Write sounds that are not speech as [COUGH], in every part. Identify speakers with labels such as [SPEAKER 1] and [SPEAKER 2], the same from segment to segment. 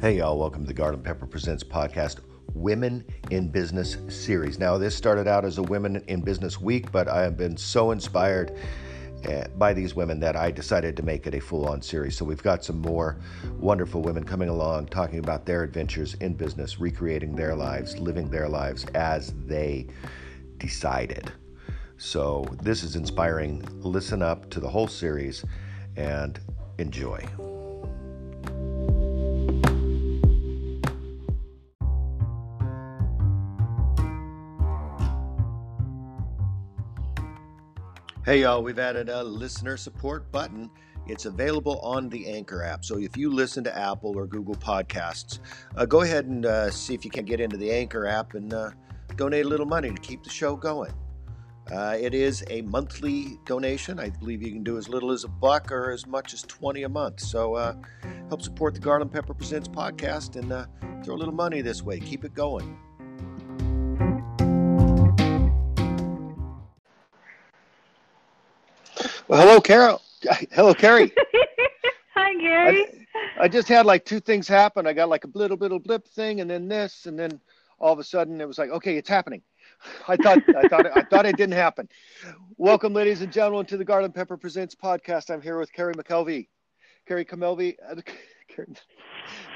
[SPEAKER 1] Hey, y'all, welcome to the Garland Pepper Presents podcast, Women in Business series. Now, this started out as a Women in Business week, but I have been so inspired uh, by these women that I decided to make it a full on series. So, we've got some more wonderful women coming along talking about their adventures in business, recreating their lives, living their lives as they decided. So, this is inspiring. Listen up to the whole series and enjoy. Hey, y'all, we've added a listener support button. It's available on the Anchor app. So if you listen to Apple or Google Podcasts, uh, go ahead and uh, see if you can get into the Anchor app and uh, donate a little money to keep the show going. Uh, it is a monthly donation. I believe you can do as little as a buck or as much as 20 a month. So uh, help support the Garland Pepper Presents podcast and uh, throw a little money this way. Keep it going. Well, hello, Carol. [LAUGHS] Hello, Carrie. [LAUGHS]
[SPEAKER 2] Hi, Gary.
[SPEAKER 1] I, I, just had like two things happen. I got like a little little blip thing, and then this, and then all of a sudden it was like, okay, it's happening. I thought [LAUGHS] I thought I thought it didn't happen. Welcome, ladies and gentlemen, to the Garland Pepper Presents podcast. I'm here with Carrie McKelvey. Carrie McKelvey. Uh, Carrie,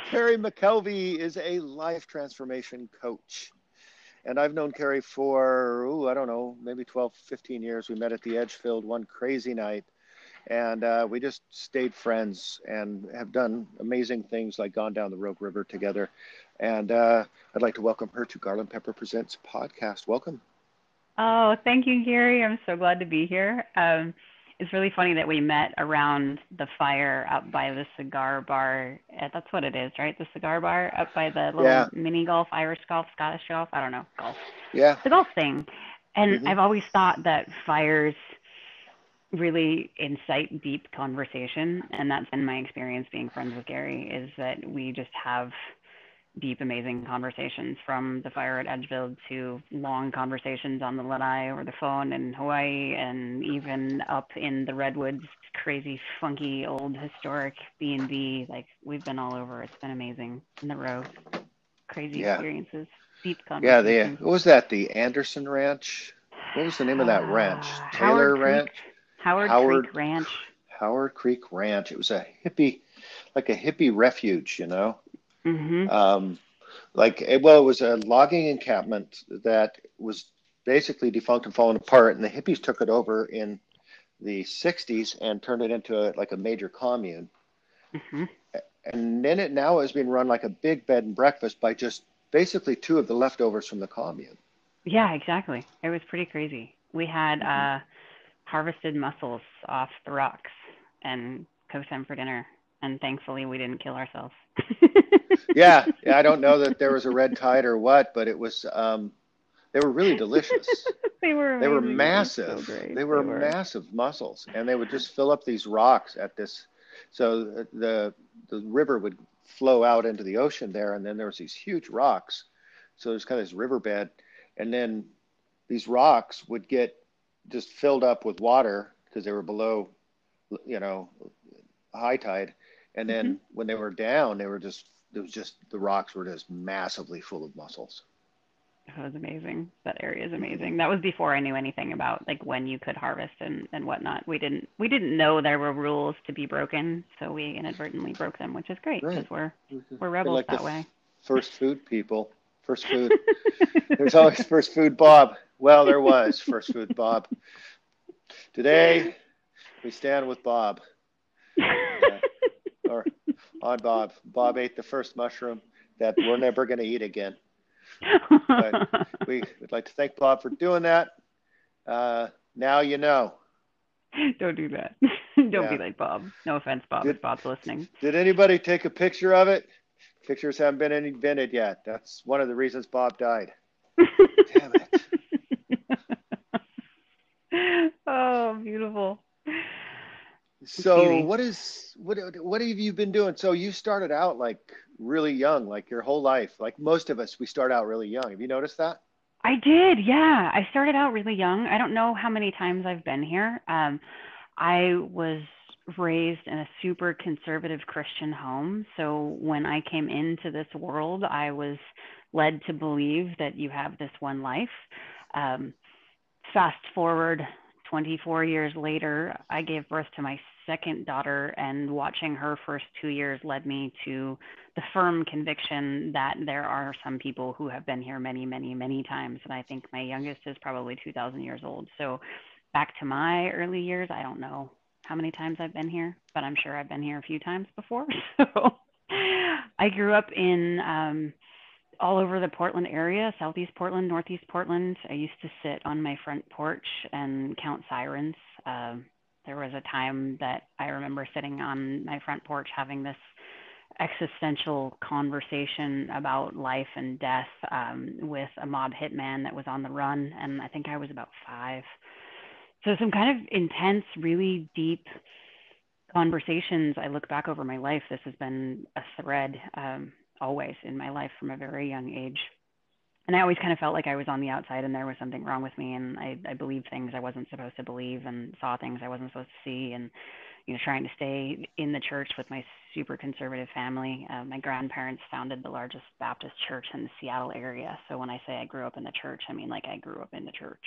[SPEAKER 1] Carrie McKelvey is a life transformation coach. And I've known Carrie for, ooh, I don't know, maybe 12, 15 years. We met at the Edgefield one crazy night. And uh, we just stayed friends and have done amazing things like gone down the Rogue River together. And uh, I'd like to welcome her to Garland Pepper Presents podcast. Welcome.
[SPEAKER 2] Oh, thank you, Gary. I'm so glad to be here. Um, it's really funny that we met around the fire up by the cigar bar. That's what it is, right? The cigar bar up by the little yeah. mini golf, Irish golf, Scottish golf. I don't know, golf.
[SPEAKER 1] Yeah.
[SPEAKER 2] The golf thing. And mm-hmm. I've always thought that fires really incite deep conversation. And that's been my experience being friends with Gary is that we just have deep, amazing conversations from the fire at Edgefield to long conversations on the lanai over the phone in Hawaii and even up in the redwoods, crazy, funky, old, historic B&B. Like we've been all over. It's been amazing in the row. Crazy yeah. experiences, deep conversations.
[SPEAKER 1] Yeah, the, what was that? The Anderson Ranch? What was the name of that ranch? Uh, Taylor
[SPEAKER 2] Howard
[SPEAKER 1] Ranch?
[SPEAKER 2] Creek, Howard, Howard Creek Ranch.
[SPEAKER 1] Howard Creek Ranch. It was a hippie, like a hippie refuge, you know?
[SPEAKER 2] Mm-hmm.
[SPEAKER 1] Um, like well, it was a logging encampment that was basically defunct and falling apart, and the hippies took it over in the '60s and turned it into a, like a major commune.
[SPEAKER 2] Mm-hmm.
[SPEAKER 1] And then it now is being run like a big bed and breakfast by just basically two of the leftovers from the commune.
[SPEAKER 2] Yeah, exactly. It was pretty crazy. We had mm-hmm. uh, harvested mussels off the rocks and cooked them for dinner, and thankfully we didn't kill ourselves. [LAUGHS]
[SPEAKER 1] yeah, yeah. I don't know that there was a red tide or what, but it was. Um, they were really delicious. [LAUGHS]
[SPEAKER 2] they were.
[SPEAKER 1] Amazing. They were massive. So they, were they, were massive mussels, and they would just fill up these rocks at this. So the the river would flow out into the ocean there, and then there was these huge rocks. So there's kind of this riverbed, and then these rocks would get just filled up with water because they were below, you know, high tide. And then mm-hmm. when they were down, they were just it was just the rocks were just massively full of mussels.
[SPEAKER 2] That was amazing. That area is amazing. That was before I knew anything about like when you could harvest and, and whatnot. We didn't we didn't know there were rules to be broken, so we inadvertently broke them, which is great because right. we're we're rebels
[SPEAKER 1] like
[SPEAKER 2] that way.
[SPEAKER 1] First food people. First food. [LAUGHS] There's always first food Bob. Well, there was first food Bob. Today we stand with Bob. Or on Bob. Bob ate the first mushroom that we're never going to eat again. but [LAUGHS] we would like to thank Bob for doing that. Uh, now you know.
[SPEAKER 2] Don't do that. [LAUGHS] Don't yeah. be like Bob. No offense, Bob, did, if Bob's listening.
[SPEAKER 1] Did anybody take a picture of it? Pictures haven't been invented yet. That's one of the reasons Bob died. [LAUGHS] Damn
[SPEAKER 2] it. oh, beautiful.
[SPEAKER 1] So what is what what have you been doing? So you started out like really young, like your whole life. Like most of us, we start out really young. Have you noticed that?
[SPEAKER 2] I did, yeah. I started out really young. I don't know how many times I've been here. Um, I was raised in a super conservative Christian home. So when I came into this world, I was led to believe that you have this one life. Um, fast forward 24 years later, I gave birth to my second daughter, and watching her first two years led me to the firm conviction that there are some people who have been here many, many, many times. And I think my youngest is probably 2,000 years old. So back to my early years, I don't know how many times I've been here, but I'm sure I've been here a few times before. [LAUGHS] So I grew up in um, all over the Portland area, Southeast Portland, Northeast Portland. I used to sit on my front porch and count sirens. Um, there was a time that I remember sitting on my front porch having this existential conversation about life and death um, with a mob hitman that was on the run, and I think I was about five. So some kind of intense, really deep conversations. I look back over my life. This has been a thread um, always in my life from a very young age. And I always kind of felt like I was on the outside and there was something wrong with me. And I, I believed things I wasn't supposed to believe and saw things I wasn't supposed to see. And, you know, trying to stay in the church with my super conservative family. Uh, my grandparents founded the largest Baptist church in the Seattle area. So when I say I grew up in the church, I mean like I grew up in the church.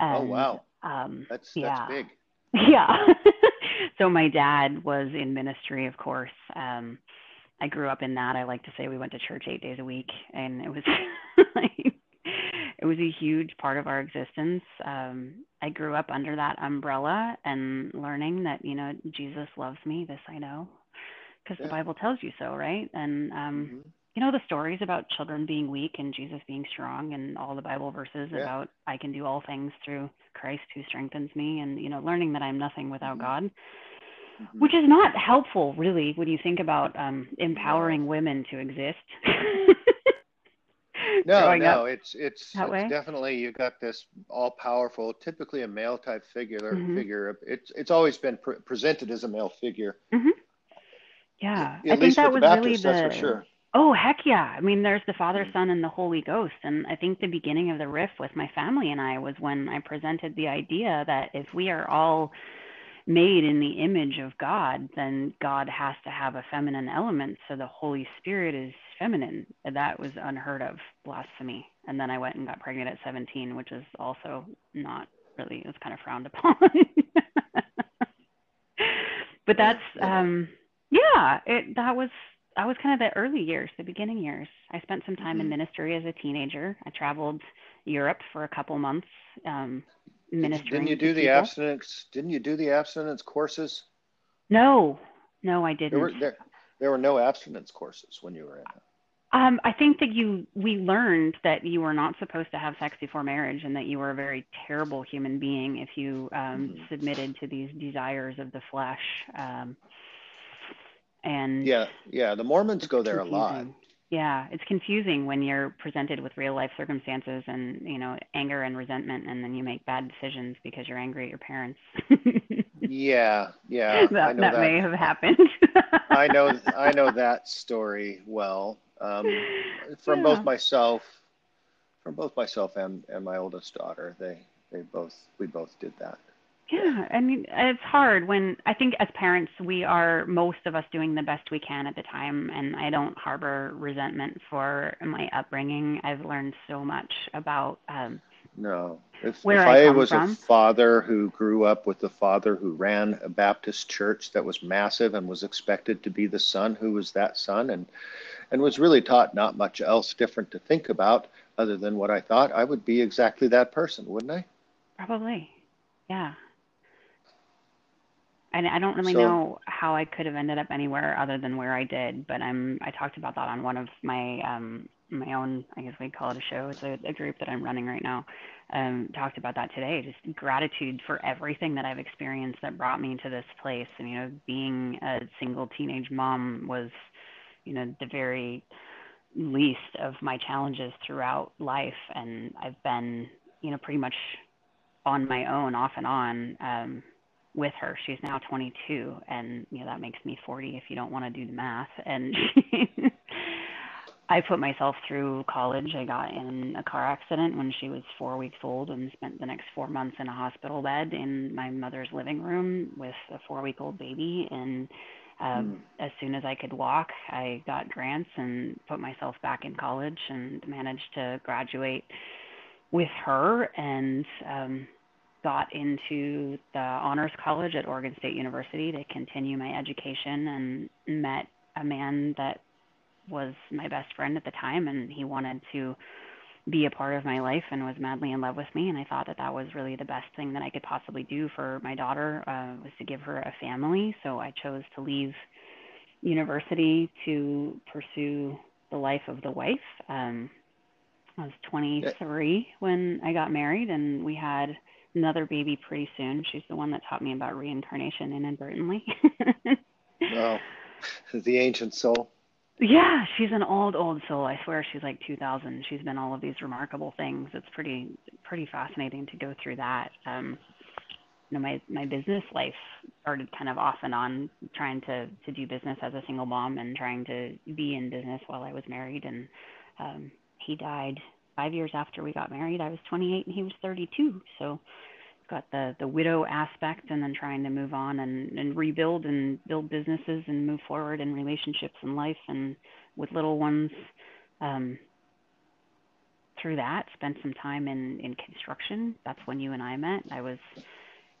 [SPEAKER 1] Oh, and, oh, wow. Um, that's, that's yeah. big. [LAUGHS]
[SPEAKER 2] Yeah. [LAUGHS] so my dad was in ministry, of course. Um, I grew up in that. I like to say we went to church eight days a week, and it was [LAUGHS] [LAUGHS] like it was a huge part of our existence. Um, I grew up under that umbrella and learning that you know Jesus loves me. This I know because yeah. the Bible tells you so, right? And um, mm-hmm. you know the stories about children being weak and Jesus being strong, and all the Bible verses yeah. about I can do all things through Christ who strengthens me, and you know learning that I'm nothing without mm-hmm. God mm-hmm. which is not helpful, really, when you think about um, empowering women to exist. [LAUGHS]
[SPEAKER 1] no, no, it's it's, it's definitely you got this all powerful, typically a male type figure. Mm-hmm. Figure. It's it's always been pre- presented as a male figure.
[SPEAKER 2] Mm-hmm. Yeah, At I think that was Baptist, really the. Sure. Oh heck yeah! I mean, there's the Father, mm-hmm. Son, and the Holy Ghost, and I think the beginning of the riff with my family and I was when I presented the idea that if we are all made in the image of God, then God has to have a feminine element. So the Holy Spirit is feminine. That was unheard of blasphemy. And then I went and got pregnant at 17, which is also not really, it was kind of frowned upon. [LAUGHS] but that's, um, yeah, it, that was, that was kind of the early years, the beginning years. I spent some time mm-hmm. in ministry as a teenager. I traveled Europe for a couple months. Um, ministering.
[SPEAKER 1] Didn't you do the people. abstinence? Didn't you do the abstinence courses?
[SPEAKER 2] No, no, I didn't.
[SPEAKER 1] There were there, there were no abstinence courses when you were in it.
[SPEAKER 2] Um, I think that you we learned that you were not supposed to have sex before marriage, and that you were a very terrible human being if you um, mm-hmm. submitted to these desires of the flesh. Um, and
[SPEAKER 1] yeah, yeah, the Mormons go there confusing. a lot
[SPEAKER 2] yeah it's confusing when you're presented with real life circumstances and you know anger and resentment and then you make bad decisions because you're angry at your parents
[SPEAKER 1] yeah yeah [LAUGHS]
[SPEAKER 2] that, that, that, may have happened
[SPEAKER 1] i know i know [LAUGHS] that story well um, [LAUGHS] from yeah. both myself from both myself and, and my oldest daughter they they both we both did that
[SPEAKER 2] yeah, I mean, it's hard when I think as parents, we are most of us doing the best we can at the time. And I don't harbor resentment for my upbringing. I've learned so much about. Um,
[SPEAKER 1] no, if, if I, I was from. a father who grew up with a father who ran a Baptist church that was massive and was expected to be the son who was that son and and was really taught not much else different to think about other than what I thought, I would be exactly that person, wouldn't I?
[SPEAKER 2] Probably. Yeah. And I don't really so, know how I could have ended up anywhere other than where I did, but I'm I talked about that on one of my um my own I guess we'd call it a show. It's a, a group that I'm running right now. Um, talked about that today. Just gratitude for everything that I've experienced that brought me to this place. And you know, being a single teenage mom was, you know, the very least of my challenges throughout life. And I've been, you know, pretty much on my own, off and on. Um, with her. She's now 22, and you know that makes me 40 if you don't want to do the math. And [LAUGHS] I put myself through college. I got in a car accident when she was four weeks old and spent the next four months in a hospital bed in my mother's living room with a four week old baby. And um, mm. as soon as I could walk, I got grants and put myself back in college and managed to graduate with her and um, got into the honors college at Oregon State University to continue my education and met a man that was my best friend at the time and he wanted to be a part of my life and was madly in love with me and I thought that that was really the best thing that I could possibly do for my daughter uh, was to give her a family. So I chose to leave university to pursue the life of the wife. Um, I was 23 when I got married and we had another baby pretty soon. She's the one that taught me about reincarnation inadvertently. [LAUGHS]
[SPEAKER 1] Wow. [LAUGHS] The ancient soul
[SPEAKER 2] yeah, she's an old, old soul. I swear she's like 2000. She's been all of these remarkable things. It's pretty, pretty fascinating to go through that. Um, you know, my my business life started kind of off and on, trying to to do business as a single mom and trying to be in business while I was married. And um, he died five years after we got married. I was 28 and he was 32. So got the the widow aspect and then trying to move on and and rebuild and build businesses and move forward in relationships and life and with little ones um through that spent some time in in construction. That's when you and I met. I was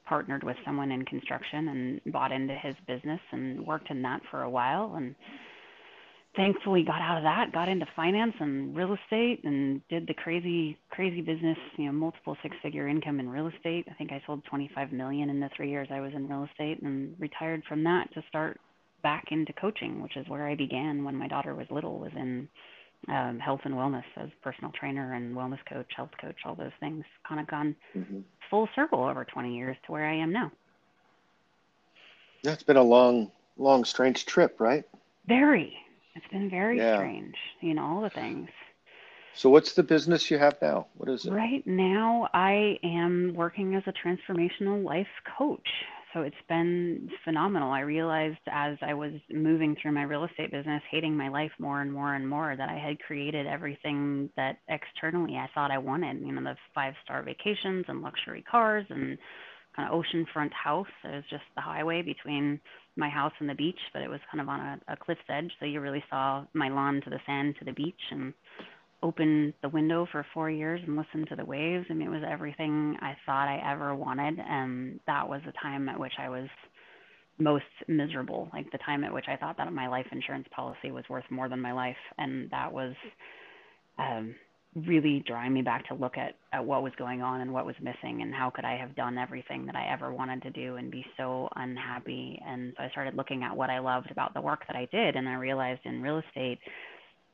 [SPEAKER 2] partnered with someone in construction and bought into his business and worked in that for a while. And thankfully got out of that, got into finance and real estate and did the crazy crazy business, you know, multiple six figure income in real estate. I think I sold 25 million in the 3 years I was in real estate and retired from that to start back into coaching, which is where I began when my daughter was little was in um, health and wellness as personal trainer and wellness coach, health coach, all those things kind of gone mm-hmm. full circle over 20 years to where I am now.
[SPEAKER 1] That's been a long, long, strange trip, right?
[SPEAKER 2] Very, it's been very yeah. strange, you know, all the things.
[SPEAKER 1] So, what's the business you have now? What is it?
[SPEAKER 2] Right now, I am working as a transformational life coach. So, it's been phenomenal. I realized as I was moving through my real estate business, hating my life more and more and more, that I had created everything that externally I thought I wanted. You know, the five star vacations and luxury cars and kind of oceanfront house. It was just the highway between my house and the beach, but it was kind of on a, a cliff's edge, so you really saw my lawn to the sand to the beach and opened the window for four years and listened to the waves. I mean, it was everything I thought I ever wanted, and that was the time at which I was most miserable, like the time at which I thought that my life insurance policy was worth more than my life, and that was um really drawing me back to look at, at what was going on and what was missing and how could I have done everything that I ever wanted to do and be so unhappy. And so I started looking at what I loved about the work that I did. And I realized in real estate,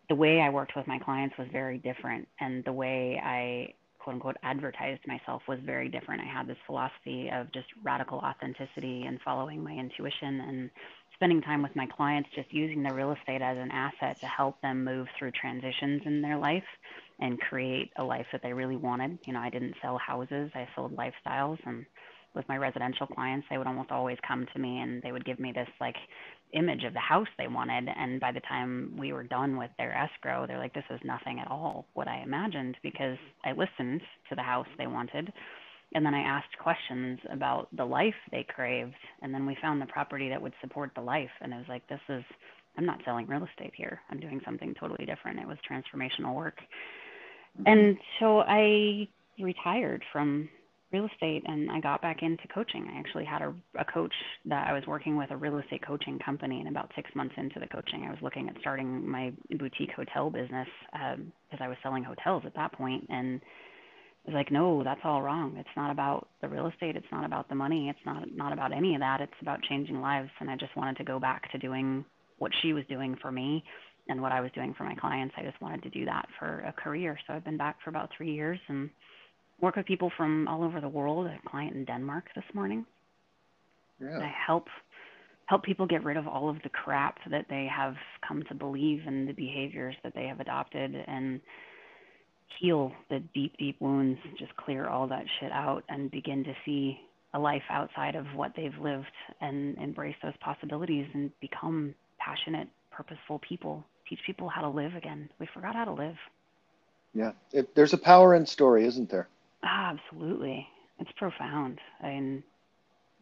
[SPEAKER 2] the way I worked with my clients was very different. And the way I quote unquote advertised myself was very different. I had this philosophy of just radical authenticity and following my intuition and spending time with my clients, just using the real estate as an asset to help them move through transitions in their life and create a life that they really wanted. You know, I didn't sell houses, I sold lifestyles. And with my residential clients, they would almost always come to me and they would give me this like image of the house they wanted. And by the time we were done with their escrow, they're like, this is nothing at all what I imagined because I listened to the house they wanted. And then I asked questions about the life they craved. And then we found the property that would support the life. And it was like, this is, I'm not selling real estate here. I'm doing something totally different. It was transformational work and so I retired from real estate and I got back into coaching. I actually had a, a coach that I was working with a real estate coaching company, and about six months into the coaching, I was looking at starting my boutique hotel business because um, I was selling hotels at that point. point, and I was like, no, that's all wrong. It's not about the real estate. It's not about the money. It's not not about any of that. It's about changing lives, and I just wanted to go back to doing what she was doing for me and what I was doing for my clients. I just wanted to do that for a career. So I've been back for about three years and work with people from all over the world. A client in Denmark this morning.
[SPEAKER 1] Yeah. I
[SPEAKER 2] help help people get rid of all of the crap that they have come to believe and the behaviors that they have adopted and heal the deep, deep wounds, just clear all that shit out and begin to see a life outside of what they've lived and embrace those possibilities and become passionate, purposeful people teach people how to live again. We forgot how to live.
[SPEAKER 1] Yeah, it, there's a power in story, isn't there?
[SPEAKER 2] Ah, absolutely. It's profound. I mean,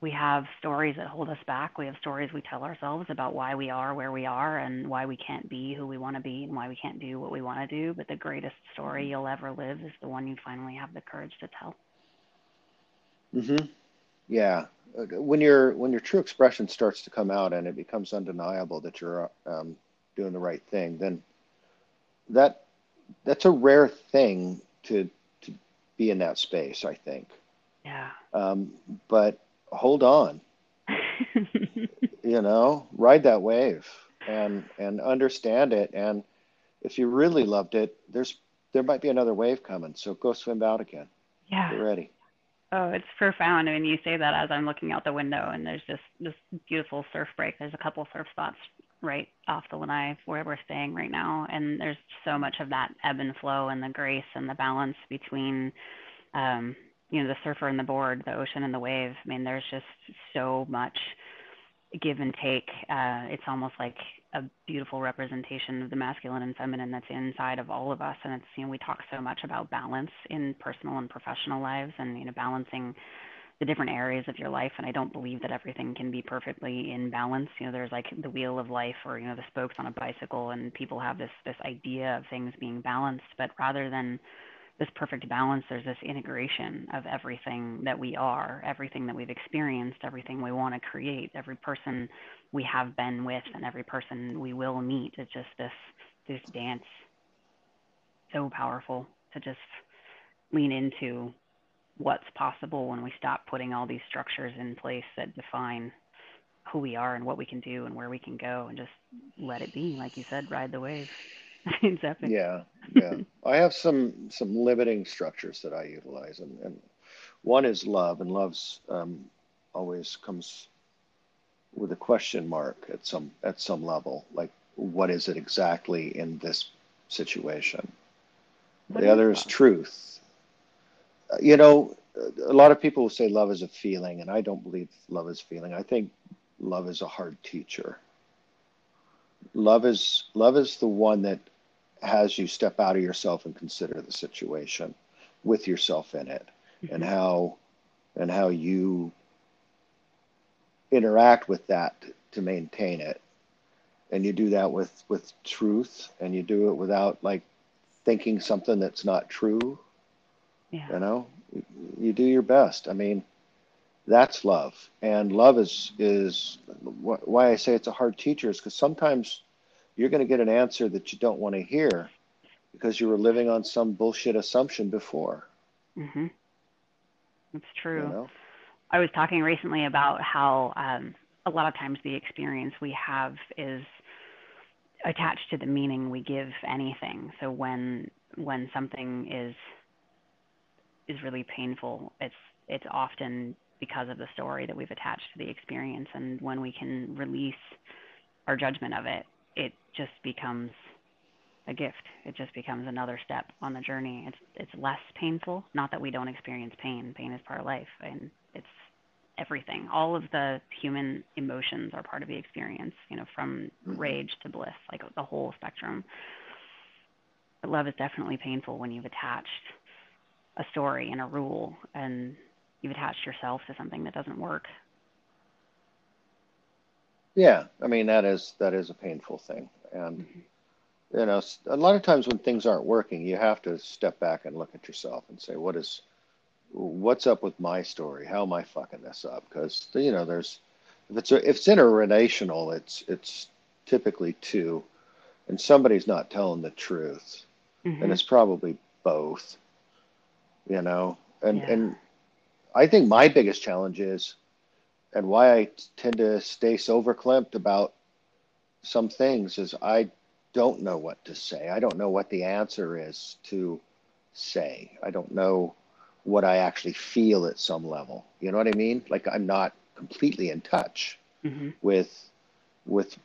[SPEAKER 2] we have stories that hold us back. We have stories we tell ourselves about why we are where we are and why we can't be who we want to be and why we can't do what we want to do. But the greatest story mm-hmm. you'll ever live is the one you finally have the courage to tell.
[SPEAKER 1] Mm-hmm. Yeah. When your when your true expression starts to come out and it becomes undeniable that you're um, doing the right thing, then that that's a rare thing to to be in that space. I think.
[SPEAKER 2] Yeah.
[SPEAKER 1] Um, but hold on. [LAUGHS] you know, ride that wave and and understand it. And if you really loved it, there's there might be another wave coming. So go swim out again.
[SPEAKER 2] Yeah.
[SPEAKER 1] Get ready.
[SPEAKER 2] Oh, it's profound. I mean, you say that as I'm looking out the window, and there's just this beautiful surf break. There's a couple surf spots right off the lanai where we're staying right now, and there's so much of that ebb and flow and the grace and the balance between um, you know the surfer and the board, the ocean and the wave. I mean, there's just so much give and take. Uh, it's almost like a beautiful representation of the masculine and feminine that's inside of all of us. And it's you know we talk so much about balance in personal and professional lives, and you know balancing the different areas of your life and i don't believe that everything can be perfectly in balance you know there's like the wheel of life or you know the spokes on a bicycle and people have this this idea of things being balanced but rather than this perfect balance, there's this integration of everything that we are, everything that we've experienced, everything we want to create, every person we have been with, and every person we will meet. It's just this this dance, so powerful to just lean into what's possible when we stop putting all these structures in place that define who we are and what we can do and where we can go, and just let it be, like you said, ride the wave. [LAUGHS] it's epic.
[SPEAKER 1] Yeah, yeah. I have some some limiting structures that I utilize, and, and one is love, and love's um, always comes with a question mark at some at some level, like what is it exactly in this situation? What the other is truth. You know, a lot of people will say love is a feeling, and I don't believe love is feeling. I think love is a hard teacher. Love is love is the one that has you step out of yourself and consider the situation with yourself in it mm-hmm. and how and how you interact with that to maintain it and you do that with with truth and you do it without like thinking something that's not true
[SPEAKER 2] yeah.
[SPEAKER 1] you know you do your best i mean that's love and love is is why i say it's a hard teacher is because sometimes you're going to get an answer that you don't want to hear because you were living on some bullshit assumption before.
[SPEAKER 2] Mhm. It's true. You know? I was talking recently about how um, a lot of times the experience we have is attached to the meaning we give anything. So when when something is is really painful, it's it's often because of the story that we've attached to the experience and when we can release our judgment of it it just becomes a gift. It just becomes another step on the journey. It's it's less painful. Not that we don't experience pain. Pain is part of life, and it's everything. All of the human emotions are part of the experience. You know, from mm-hmm. rage to bliss, like the whole spectrum. But love is definitely painful when you've attached a story and a rule, and you've attached yourself to something that doesn't work.
[SPEAKER 1] Yeah, I mean that is that is a painful thing, and mm-hmm. you know a lot of times when things aren't working, you have to step back and look at yourself and say, what is, what's up with my story? How am I fucking this up? Because you know there's if it's a, if it's interrelational, it's it's typically two, and somebody's not telling the truth, mm-hmm. and it's probably both. You know, and yeah. and I think my biggest challenge is and why I tend to stay so verklempt about some things is I don't know what to say. I don't know what the answer is to say. I don't know what I actually feel at some level. You know what I mean? Like I'm not completely in touch mm-hmm. with with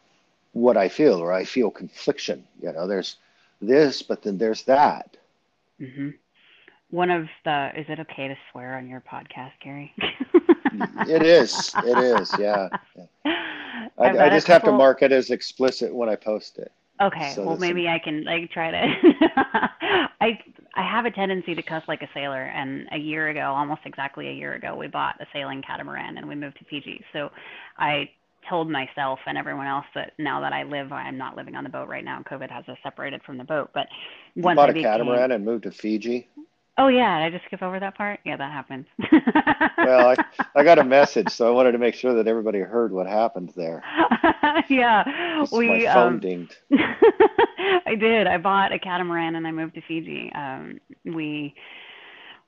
[SPEAKER 1] what I feel, or I feel confliction. You know, there's this, but then there's that.
[SPEAKER 2] Mm-hmm. One of the is it okay to swear on your podcast, Gary? [LAUGHS]
[SPEAKER 1] it is. It is. Yeah. I, I just couple... have to mark it as explicit when I post it.
[SPEAKER 2] Okay, so well maybe. I can like try to. [LAUGHS] I I have a tendency to cuss like a sailor, and a year ago, almost exactly a year ago, we bought a sailing catamaran and we moved to Fiji. So I told myself and everyone else that now that I live, I'm not living on the boat right now. COVID has us separated from the boat, but
[SPEAKER 1] once you bought I became, a catamaran and moved to Fiji.
[SPEAKER 2] Oh yeah, did I just skip over that part? Yeah, that happened. [LAUGHS]
[SPEAKER 1] well, I, I got a message, so I wanted to make sure that everybody heard what happened there. [LAUGHS]
[SPEAKER 2] yeah,
[SPEAKER 1] we my phone um, dinged. [LAUGHS]
[SPEAKER 2] I did. I bought a catamaran and I moved to Fiji. Um, we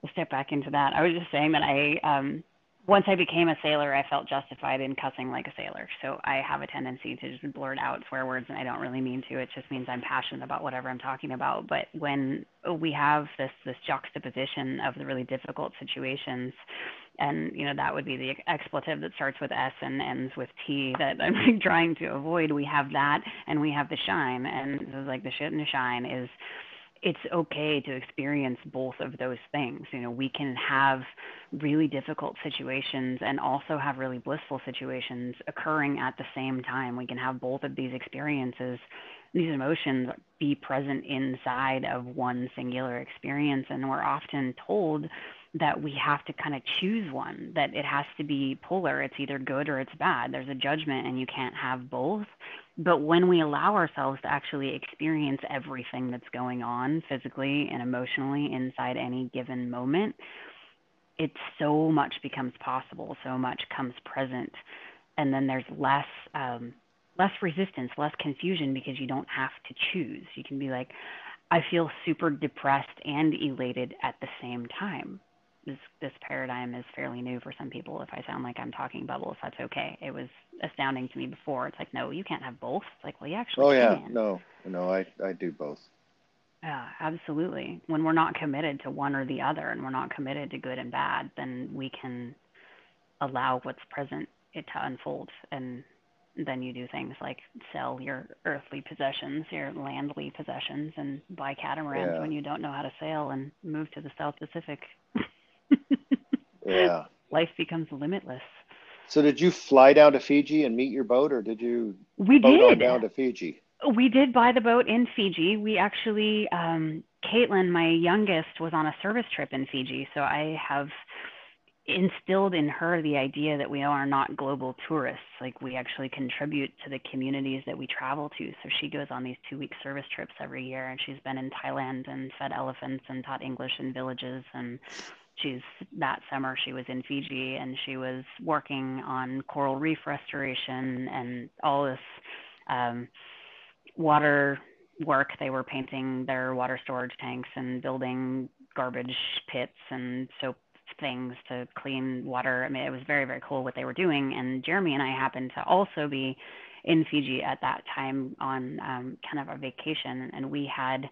[SPEAKER 2] will step back into that. I was just saying that I um, once I became a sailor, I felt justified in cussing like a sailor. So I have a tendency to just blurt out swear words, and I don't really mean to. It just means I'm passionate about whatever I'm talking about. But when we have this this juxtaposition of the really difficult situations, and you know that would be the expletive that starts with S and ends with T that I'm trying to avoid. We have that, and we have the shine, and like the shit and the shine is it's okay to experience both of those things. You know, we can have really difficult situations and also have really blissful situations occurring at the same time. We can have both of these experiences, these emotions be present inside of one singular experience. And we're often told that we have to kind of choose one, that it has to be polar. It's either good or it's bad. There's a judgment and you can't have both. But when we allow ourselves to actually experience everything that's going on physically and emotionally inside any given moment, it so much becomes possible, so much comes present. And then there's less um, less resistance, less confusion because you don't have to choose. You can be like, I feel super depressed and elated at the same time this this paradigm is fairly new for some people. If I sound like I'm talking bubbles, that's okay. It was astounding to me before. It's like, no, you can't have both. It's like, well, you actually.
[SPEAKER 1] Oh yeah,
[SPEAKER 2] can.
[SPEAKER 1] no, no, I I do both.
[SPEAKER 2] Yeah, absolutely. When we're not committed to one or the other, and we're not committed to good and bad, then we can allow what's present it to unfold, and then you do things like sell your earthly possessions, your landly possessions, and buy catamarans yeah. when you don't know how to sail, and move to the South Pacific. [LAUGHS]
[SPEAKER 1] yeah.
[SPEAKER 2] Life becomes limitless.
[SPEAKER 1] So did you fly down to Fiji and meet your boat, or did you
[SPEAKER 2] we did.
[SPEAKER 1] down to Fiji?
[SPEAKER 2] We did buy the boat in Fiji. We actually, um, Caitlin, my youngest, was on a service trip in Fiji, so I have instilled in her the idea that we are not global tourists. Like we actually contribute to the communities that we travel to. So she goes on these two week service trips every year and she's been in Thailand and fed elephants and taught English in villages and she's that summer she was in Fiji and she was working on coral reef restoration and all this um, water work. They were painting their water storage tanks and building garbage pits and soap things to clean water. I mean, it was very, very cool what they were doing. And Jeremy and I happened to also be in Fiji at that time on um, kind of a vacation, and we had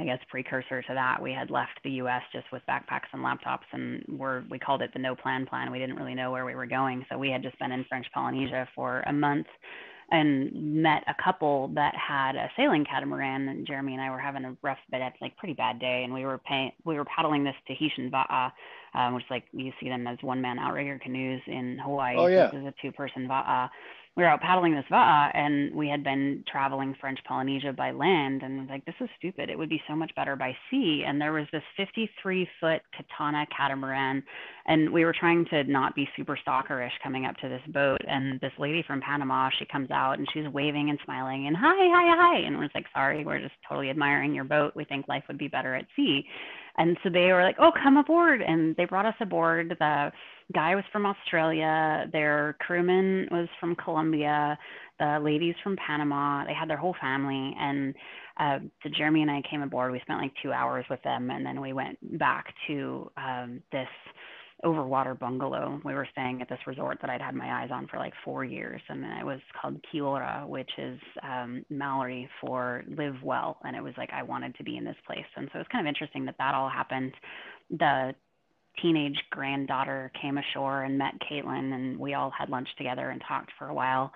[SPEAKER 2] I guess precursor to that, we had left the U.S. just with backpacks and laptops, and we're we called it the no plan plan. We didn't really know where we were going, so we had just been in French Polynesia for a month, and met a couple that had a sailing catamaran. And Jeremy and I were having a rough, bad, like pretty bad day, and we were pay, we were paddling this Tahitian va'a, um, which like you see them as one man outrigger canoes in Hawaii.
[SPEAKER 1] Oh yeah.
[SPEAKER 2] This is a two person va'a we were out paddling this va'a and we had been traveling French Polynesia by land and was like, this is stupid. It would be so much better by sea. And there was this 53 foot Catana catamaran and we were trying to not be super stalkerish coming up to this boat. And this lady from Panama, she comes out and she's waving and smiling and hi, hi, hi. And we're like, sorry, we're just totally admiring your boat. We think life would be better at sea. And so they were like, oh, come aboard. And they brought us aboard. The guy was from Australia. Their crewman was from Colombia. The ladies from Panama. They had their whole family. And uh, so Jeremy and I came aboard. We spent like two hours with them. And then we went back to um, this overwater bungalow. We were staying at this resort that I'd had my eyes on for like four years, and it was called Kia Ora, which is um, Maori for live well. And it was like I wanted to be in this place, and so it's kind of interesting that that all happened. The teenage granddaughter came ashore and met Caitlin, and we all had lunch together and talked for a while.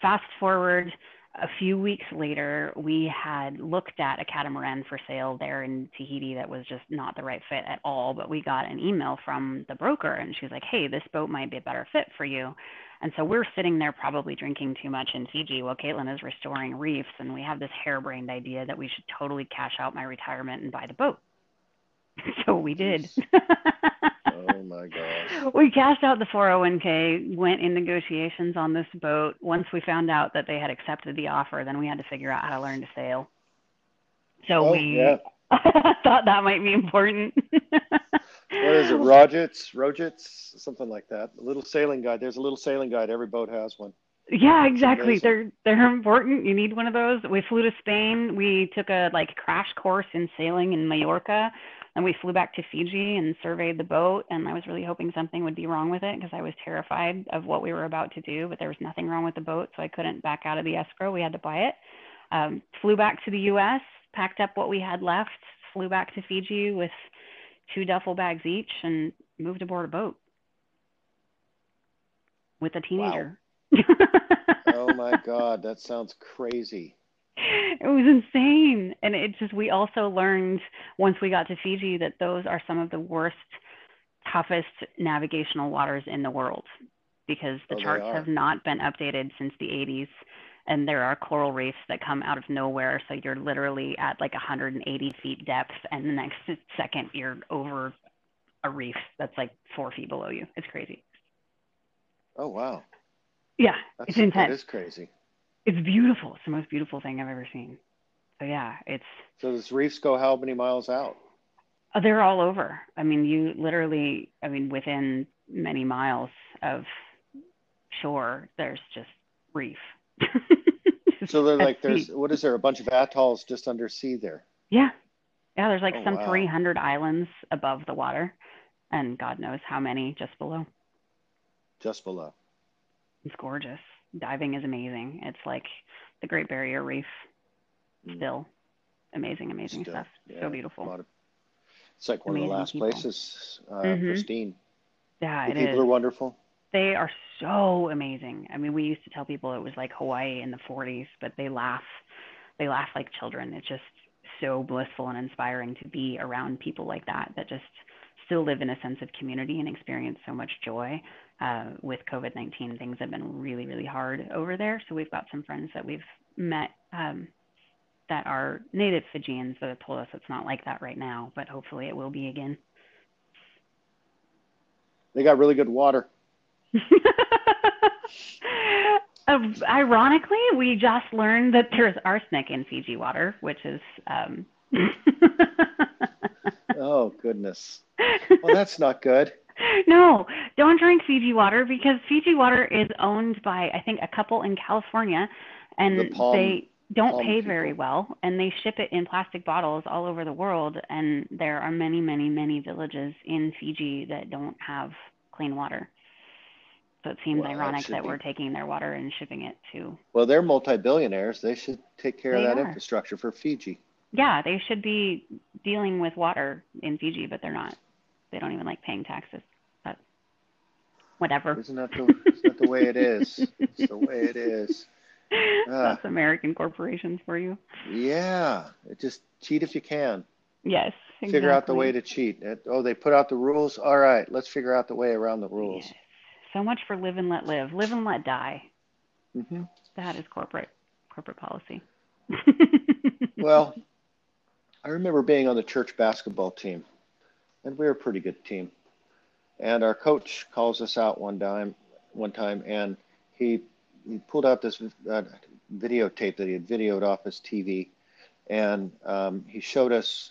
[SPEAKER 2] Fast forward a few weeks later, we had looked at a catamaran for sale there in Tahiti that was just not the right fit at all. But we got an email from the broker, and she was like, "Hey, this boat might be a better fit for you." And so we're sitting there probably drinking too much in Fiji while Caitlin is restoring reefs, and we have this harebrained idea that we should totally cash out my retirement and buy the boat. [LAUGHS] so we did. [LAUGHS]
[SPEAKER 1] oh my gosh.
[SPEAKER 2] We cashed out the 401k, went in negotiations on this boat. Once we found out that they had accepted the offer, then we had to figure out how to learn to sail. So
[SPEAKER 1] Oh,
[SPEAKER 2] we
[SPEAKER 1] yeah. [LAUGHS]
[SPEAKER 2] thought that might be important.
[SPEAKER 1] What is it? Rogets, Rogets, something like that. A little sailing guide. There's a little sailing guide. Every boat has one.
[SPEAKER 2] Yeah, exactly. They're they're important. You need one of those. We flew to Spain. We took a like crash course in sailing in Mallorca, and we flew back to Fiji and surveyed the boat. And I was really hoping something would be wrong with it because I was terrified of what we were about to do. But there was nothing wrong with the boat, so I couldn't back out of the escrow. We had to buy it. Um, flew back to the U.S., packed up what we had left, flew back to Fiji with two duffel bags each, and moved aboard a boat with a teenager.
[SPEAKER 1] Oh my God, that sounds crazy. [LAUGHS]
[SPEAKER 2] it was insane. And it just we also learned once we got to fiji that those are some of the worst toughest navigational waters in the world because the
[SPEAKER 1] Oh,
[SPEAKER 2] charts have not been updated since the 80s and there are coral reefs that come out of nowhere. So you're literally at like 180 feet depth and the next second you're over a reef that's like four feet below you. It's crazy.
[SPEAKER 1] Oh wow,
[SPEAKER 2] yeah
[SPEAKER 1] that's
[SPEAKER 2] it's intense.
[SPEAKER 1] is crazy.
[SPEAKER 2] It's beautiful it's the most beautiful thing i've ever seen so yeah it's
[SPEAKER 1] So does reefs go how many miles out?
[SPEAKER 2] Oh, they're all over. I mean, you literally, I mean, within many miles of shore, there's just reef. [LAUGHS]
[SPEAKER 1] So they're like, there's
[SPEAKER 2] sea.
[SPEAKER 1] what is there? A bunch of atolls just under sea there.
[SPEAKER 2] Yeah. Yeah, there's like
[SPEAKER 1] Oh,
[SPEAKER 2] some
[SPEAKER 1] wow.
[SPEAKER 2] 300 islands above the water, and God knows how many just below.
[SPEAKER 1] just below.
[SPEAKER 2] It's gorgeous. Diving is amazing. It's like the Great Barrier Reef,
[SPEAKER 1] Mm.
[SPEAKER 2] still amazing, amazing
[SPEAKER 1] Still,
[SPEAKER 2] stuff.
[SPEAKER 1] yeah,
[SPEAKER 2] so beautiful.
[SPEAKER 1] of- it's like one of the last
[SPEAKER 2] people.
[SPEAKER 1] places, uh,
[SPEAKER 2] Mhm.
[SPEAKER 1] pristine.
[SPEAKER 2] Yeah,
[SPEAKER 1] The people
[SPEAKER 2] is.
[SPEAKER 1] are wonderful.
[SPEAKER 2] They are so amazing. I mean, we used to tell people it was like Hawaii in the 40s, but they laugh. They laugh like children. It's just so blissful and inspiring to be around people like that that just still live in a sense of community and experience so much joy. Uh, with COVID 19, things have been really, really hard over there. So we've got some friends that we've met um, that are native Fijians that have told us it's not like that right now, but hopefully it will be again.
[SPEAKER 1] They got really good water. [LAUGHS]
[SPEAKER 2] Um, ironically, we just learned that there's arsenic in Fiji water, which is um... [LAUGHS]
[SPEAKER 1] Oh goodness. [LAUGHS] Well, that's not good.
[SPEAKER 2] no, don't drink Fiji water because Fiji water is owned by I think a couple in California, and
[SPEAKER 1] The palm-
[SPEAKER 2] they don't pay very well, and they ship it in plastic bottles all over the world, and there are many, many, many villages in Fiji that don't have clean water. So it seems
[SPEAKER 1] Well,
[SPEAKER 2] ironic
[SPEAKER 1] should
[SPEAKER 2] that we're taking their water and shipping it to
[SPEAKER 1] Well, they're multi-billionaires. They should take care
[SPEAKER 2] They
[SPEAKER 1] of that
[SPEAKER 2] are.
[SPEAKER 1] infrastructure for Fiji.
[SPEAKER 2] Yeah, they should be dealing with water in Fiji, but they're not. They don't even like paying taxes. But whatever.
[SPEAKER 1] Isn't that the, isn't that the way it is? It's the way it is. [LAUGHS]
[SPEAKER 2] That's American corporations for you.
[SPEAKER 1] Yeah, it just cheat if you can.
[SPEAKER 2] Yes.
[SPEAKER 1] Figure out the way to cheat. Oh, they put out the rules. All right, let's figure out the way around the rules.
[SPEAKER 2] Yes. So much for live and let live. Live and let die.
[SPEAKER 1] hmm
[SPEAKER 2] That is corporate corporate policy. [LAUGHS]
[SPEAKER 1] Well, I remember being on the church basketball team, and we were a pretty good team. And our coach calls us out one time, one time, and he he pulled out this uh, videotape that he had videoed off his TV, and um, he showed us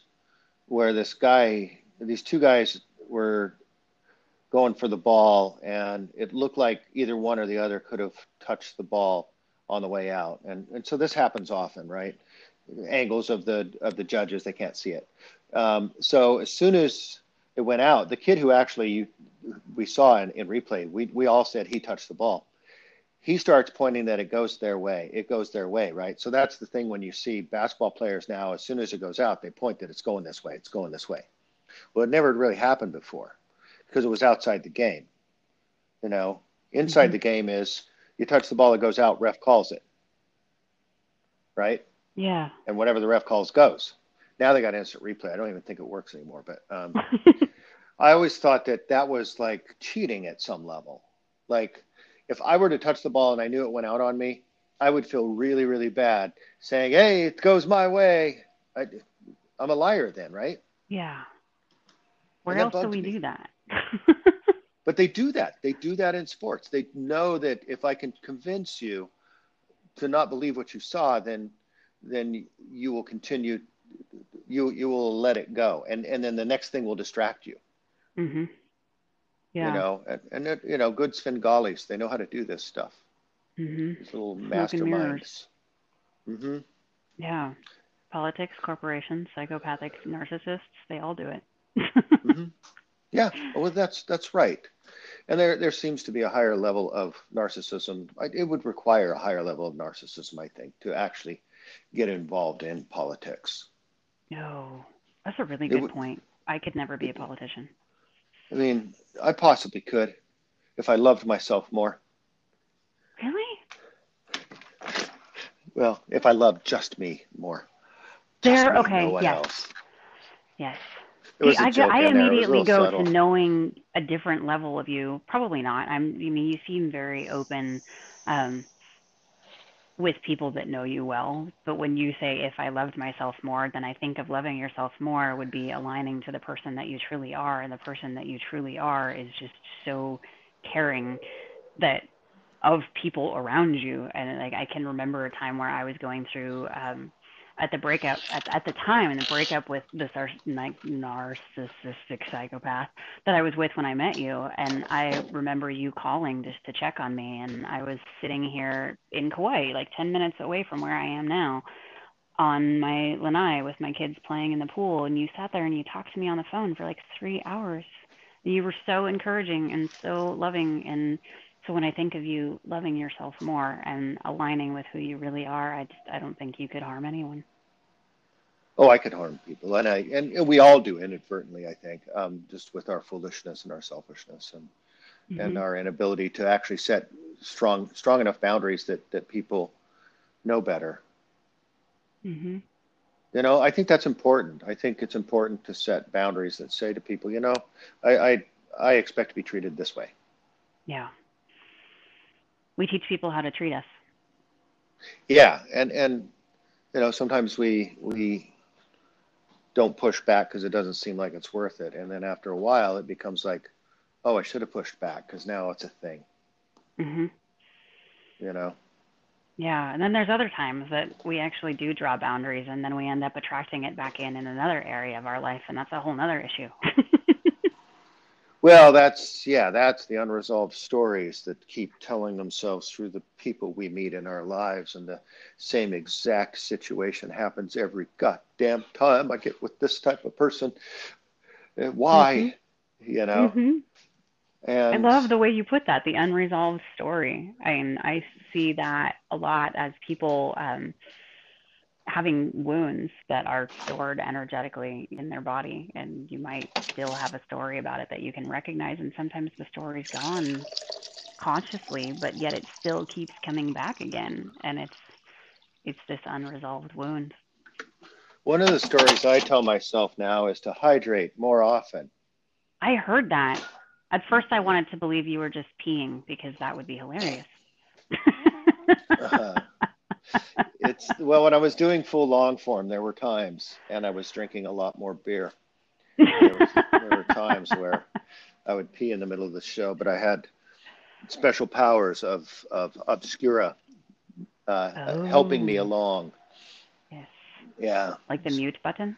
[SPEAKER 1] where this guy, these two guys were going for the ball, and it looked like either one or the other could have touched the ball on the way out, and and so this happens often, right? Angles of the of the judges they can't see it. Um, so as soon as it went out the kid who actually we saw in, in replay we, we all said he touched the ball. He starts pointing that it goes their way. It goes their way right? So that's the thing when you see basketball players now as soon as it goes out they point that it's going this way it's going this way. Well it never really happened before because it was outside the game you know? Inside
[SPEAKER 2] Mhm.
[SPEAKER 1] the game is you touch the ball it goes out ref calls it right?
[SPEAKER 2] Yeah.
[SPEAKER 1] And whatever the ref calls goes. Now they got instant replay. I don't even think it works anymore, but um, [LAUGHS] I always thought that that was like cheating at some level. Like if I were to touch the ball and I knew it went out on me, I would feel really, really bad saying, "Hey, it goes my way." I, am a liar then, right?
[SPEAKER 2] Yeah. Where else do we me. do that? [LAUGHS]
[SPEAKER 1] but they do that. They do that in sports. They know that if I can convince you to not believe what you saw, then then you will continue. You you will let it go, and and then the next thing will distract you.
[SPEAKER 2] Mm-hmm. Yeah.
[SPEAKER 1] You know, and, and it, you know, good Svengalis, they know how to do this stuff.
[SPEAKER 2] Mm-hmm.
[SPEAKER 1] These little masterminds. Mm-hmm.
[SPEAKER 2] Yeah. Politics, corporations, psychopathic narcissists, they all do it. mm-hmm. [LAUGHS]
[SPEAKER 1] Yeah, well, that's that's right. And there there seems to be a higher level of narcissism. It would require a higher level of narcissism, I think, to actually get involved in politics.
[SPEAKER 2] No, that's a really good would, point. I could never be a politician.
[SPEAKER 1] I mean, I possibly could if I loved myself more.
[SPEAKER 2] Really?
[SPEAKER 1] Well, if I loved just me more.
[SPEAKER 2] There,
[SPEAKER 1] me,
[SPEAKER 2] okay,
[SPEAKER 1] no
[SPEAKER 2] yes.
[SPEAKER 1] Else.
[SPEAKER 2] Yes. See, I, I immediately go subtle. to knowing a different level of you. Probably not. I'm. I mean, you seem very open um, with people that know you well. But when you say "if I loved myself more," then I think of loving yourself more would be aligning to the person that you truly are, and the person that you truly are is just so caring that of people around you. And like I can remember a time where I was going through um, at the breakup at, at the time in the breakup with this like narcissistic psychopath that I was with when I met you. And I remember you calling just to check on me. And I was sitting here in Kauai, like 10 minutes away from where I am now, on my lanai with my kids playing in the pool. And you sat there and you talked to me on the phone for like three hours. You were so encouraging and so loving. And so when I think of you loving yourself more and aligning with who you really are, I just I don't think you could harm anyone.
[SPEAKER 1] Oh, I could harm people, and I and we all do inadvertently. I think um, just with our foolishness and our selfishness and mm-hmm. and our inability to actually set strong strong enough boundaries that that people know better.
[SPEAKER 2] Mm-hmm.
[SPEAKER 1] You know, I think that's important. I think it's important to set boundaries that say to people, you know, I I, I expect to be treated this way.
[SPEAKER 2] Yeah we teach people how to treat us.
[SPEAKER 1] Yeah, and and you know sometimes we we don't push back because it doesn't seem like it's worth it, and then after a while it becomes like, oh, I should have pushed back because now it's a thing.
[SPEAKER 2] Mhm.
[SPEAKER 1] You know.
[SPEAKER 2] Yeah, and then there's other times that we actually do draw boundaries, and then we end up attracting it back in in another area of our life, and that's a whole other issue. [LAUGHS]
[SPEAKER 1] Well, that's yeah, that's the unresolved stories that keep telling themselves through the people we meet in our lives, and the same exact situation happens every goddamn time I get with this type of person. Why, mm-hmm. you know?
[SPEAKER 2] Mm-hmm. And I love the way you put that, the unresolved story. I mean, I see that a lot as people. Um, having wounds that are stored energetically in their body and you might still have a story about it that you can recognize and sometimes the story's gone consciously but yet it still keeps coming back again and it's it's this unresolved wound.
[SPEAKER 1] One of the stories i tell myself now is to hydrate more often.
[SPEAKER 2] I heard that. At first i wanted to believe you were just peeing because that would be hilarious. Uh-huh
[SPEAKER 1] it's well when I was doing full long form, there were times, and I was drinking a lot more beer. There, was, there were times where I would pee in the middle of the show, but I had special powers of of obscura uh, oh. helping me along.
[SPEAKER 2] Yes.
[SPEAKER 1] Yeah.
[SPEAKER 2] Like the mute button.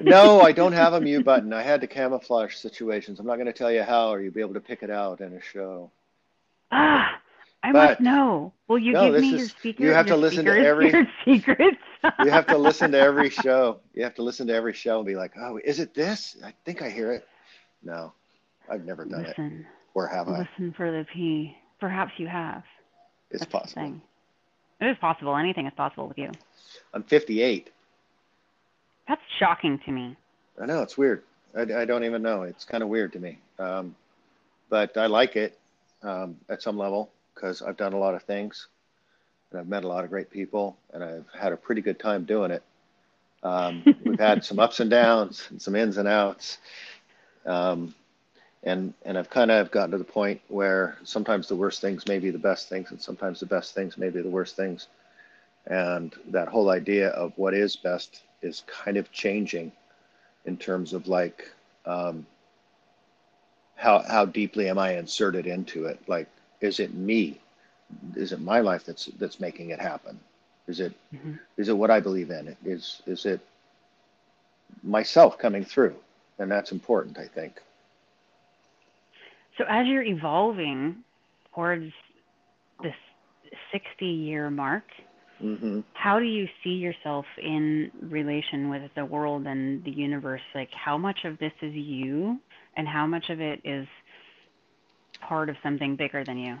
[SPEAKER 1] no, I [LAUGHS] don't have a mute button. I had to camouflage situations. I'm not going to tell you how, or you'll be able to pick it out in a show.
[SPEAKER 2] Ah, I but, must know. Will you no, give me is, your secrets?
[SPEAKER 1] You have to listen
[SPEAKER 2] to
[SPEAKER 1] every [LAUGHS]
[SPEAKER 2] secrets.
[SPEAKER 1] you have to listen to every show. You have to listen to every show and be like, "Oh, is it this? I think I hear it." No, I've never done
[SPEAKER 2] listen,
[SPEAKER 1] it. Or have
[SPEAKER 2] listen
[SPEAKER 1] I?
[SPEAKER 2] Listen for the P. Perhaps you have.
[SPEAKER 1] It's
[SPEAKER 2] That's
[SPEAKER 1] possible.
[SPEAKER 2] It is possible. Anything is possible with you.
[SPEAKER 1] I'm 58.
[SPEAKER 2] That's shocking to me.
[SPEAKER 1] I know it's weird. I, I don't even know. It's kind of weird to me. Um, but I like it um, at some level because I've done a lot of things. and I've met a lot of great people, and I've had a pretty good time doing it. Um, [LAUGHS] we've had some ups and downs and some ins and outs. Um, and and I've kind of gotten to the point where sometimes the worst things may be the best things, and sometimes the best things may be the worst things. And that whole idea of what is best is kind of changing in terms of like um, how how deeply am I inserted into it? Like, is it me? Is it my life that's that's making it happen? Is it mm-hmm. is it what I believe in? Is is it myself coming through? And that's important, I think.
[SPEAKER 2] So as you're evolving towards this 60 year mark, mm-hmm. how do you see yourself in relation with the world and the universe? Like, how much of this is you, and how much of it is part of something bigger than you?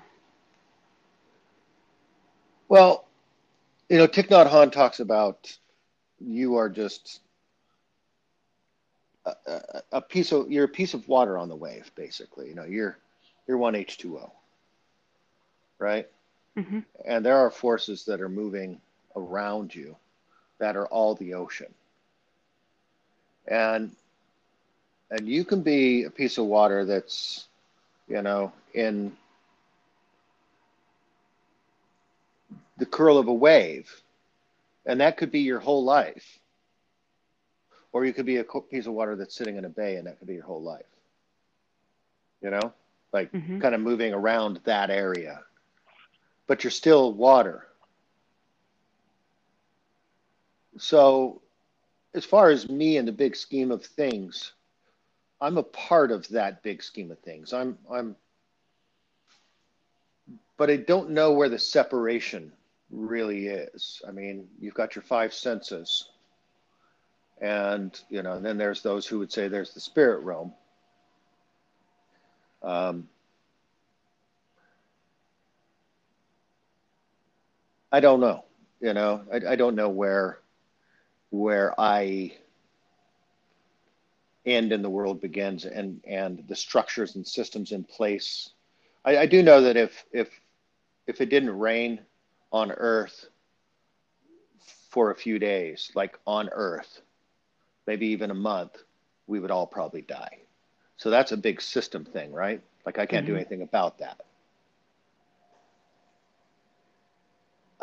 [SPEAKER 1] Well, you know, Thich Nhat Hanh talks about you are just a, a, a, piece of you're a piece of water on the wave, basically. You know, you're you're one H two O, right? Mm-hmm. And there are forces that are moving around you that are all the ocean, and and you can be a piece of water that's, you know, in the curl of a wave, and that could be your whole life. Or you could be a piece of water that's sitting in a bay, and that could be your whole life. You know, like mm-hmm. kind of moving around that area, but you're still water. So, as far as me in the big scheme of things, I'm a part of that big scheme of things. I'm I'm but I don't know where the separation really is. I mean, you've got your five senses. And, you know, and then there's those who would say there's the spirit realm. Um, I don't know, you know, I, I don't know where, where I end in the world begins and, and the structures and systems in place. I, I do know that if, if, if it didn't rain on Earth for a few days, like on Earth, maybe even a month, we would all probably die. So that's a big system thing, right? Like I can't mm-hmm. do anything about that.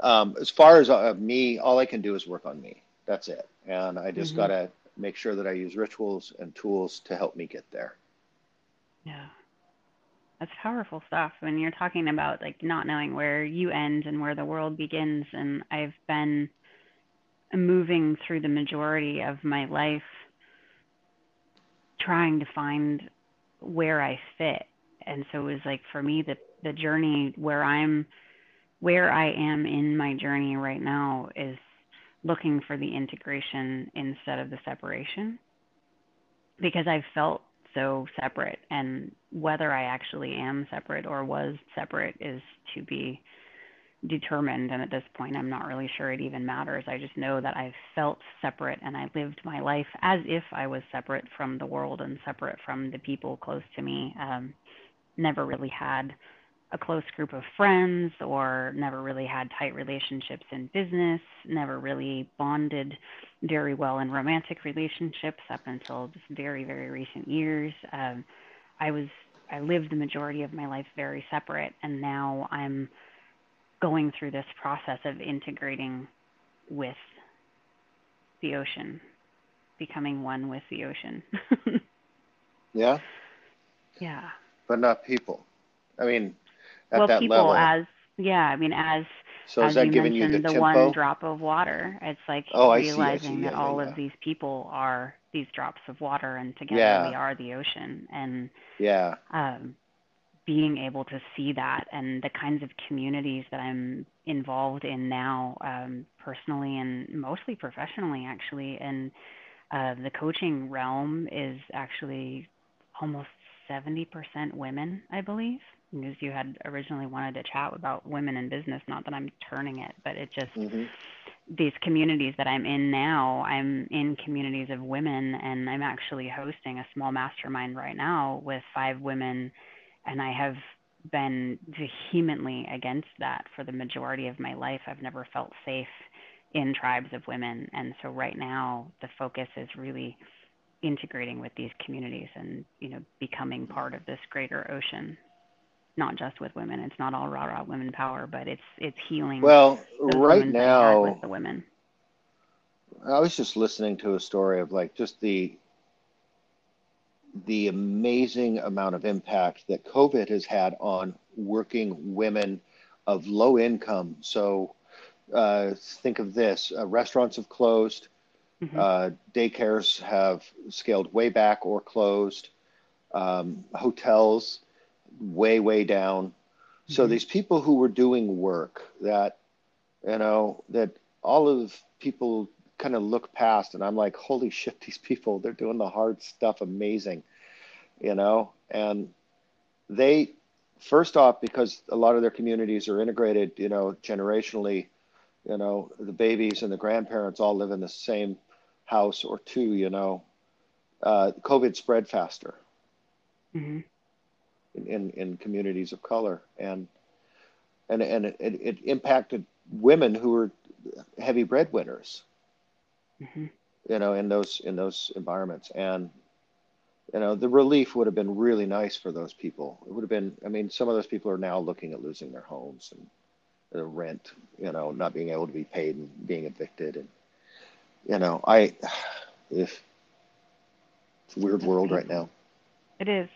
[SPEAKER 1] Um, as far as uh, me, all I can do is work on me. That's it. And I just mm-hmm. got to make sure that I use rituals and tools to help me get there.
[SPEAKER 2] Yeah. That's powerful stuff. When you're talking about like not knowing where you end and where the world begins, and I've been moving through the majority of my life trying to find where I fit. And so it was like for me the the journey where I'm where I am in my journey right now is looking for the integration instead of the separation because I've felt so separate and whether I actually am separate or was separate is to be determined and at this point I'm not really sure it even matters. I just know that I've felt separate and I lived my life as if I was separate from the world and separate from the people close to me. Um, never really had a close group of friends or never really had tight relationships in business, never really bonded very well in romantic relationships up until just very, very recent years. Um, I was, I lived the majority of my life very separate, and now I'm going through this process of integrating with the ocean, becoming one with the ocean. [LAUGHS]
[SPEAKER 1] yeah.
[SPEAKER 2] Yeah.
[SPEAKER 1] But not people. I mean, at
[SPEAKER 2] well,
[SPEAKER 1] that
[SPEAKER 2] people
[SPEAKER 1] level.
[SPEAKER 2] as yeah, I mean as
[SPEAKER 1] so
[SPEAKER 2] as
[SPEAKER 1] you
[SPEAKER 2] mentioned,
[SPEAKER 1] you the,
[SPEAKER 2] the one drop of water. It's like
[SPEAKER 1] oh,
[SPEAKER 2] realizing
[SPEAKER 1] I see, I see.
[SPEAKER 2] that
[SPEAKER 1] Yeah,
[SPEAKER 2] all
[SPEAKER 1] yeah,
[SPEAKER 2] of these people are these drops of water, and together we are the ocean. And
[SPEAKER 1] yeah.
[SPEAKER 2] um, being able to see that and the kinds of communities that I'm involved in now, um, personally and mostly professionally, actually. And uh, the coaching realm is actually almost 70% women, I believe because you had originally wanted to chat about women in business. Not that I'm turning it, but it just mm-hmm. these communities that I'm in now. I'm in communities of women, and I'm actually hosting a small mastermind right now with five women, and I have been vehemently against that for the majority of my life. I've never felt safe in tribes of women. And so right now the focus is really integrating with these communities and, you know, becoming part of this greater ocean. Not just with women. It's not all rah rah women power, but it's it's healing.
[SPEAKER 1] Well, right now
[SPEAKER 2] with the women.
[SPEAKER 1] I was just listening to a story of like just the the amazing amount of impact that COVID has had on working women of low income. So uh, think of this uh, restaurants have closed, mm-hmm. uh, daycares have scaled way back or closed, um, hotels way, way down. Mm-hmm. So these people who were doing work that, you know, that all of people kind of look past and I'm like, holy shit, these people, they're doing the hard stuff amazing, you know? And they, first off, because a lot of their communities are integrated, you know, generationally, you know, the babies and the grandparents all live in the same house or two, you know, uh, COVID spread faster mm-hmm. In, in, in, communities of color. And, and, and it, it impacted women who were heavy breadwinners mm-hmm. you know, in those in those environments. And you know, the relief would have been really nice for those people. It would have been. I mean, some of those people are now looking at losing their homes and the rent, you know, not being able to be paid and being evicted, and you know, I [SIGHS] if it's a weird world right now.
[SPEAKER 2] It is.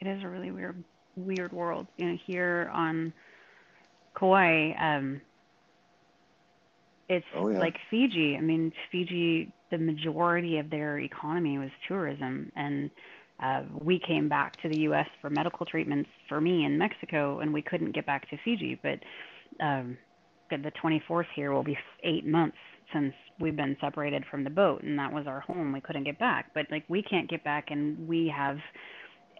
[SPEAKER 2] It is a really weird, weird world. You know, here on Kauai, um, it's oh, yeah. like Fiji. I mean, Fiji, the majority of their economy was tourism. And uh, we came back to the U.S. for medical treatments for me in Mexico, and we couldn't get back to Fiji. But um, the 24th here will be eight months since we've been separated from the boat, and that was our home. We couldn't get back. But like, we can't get back, and we have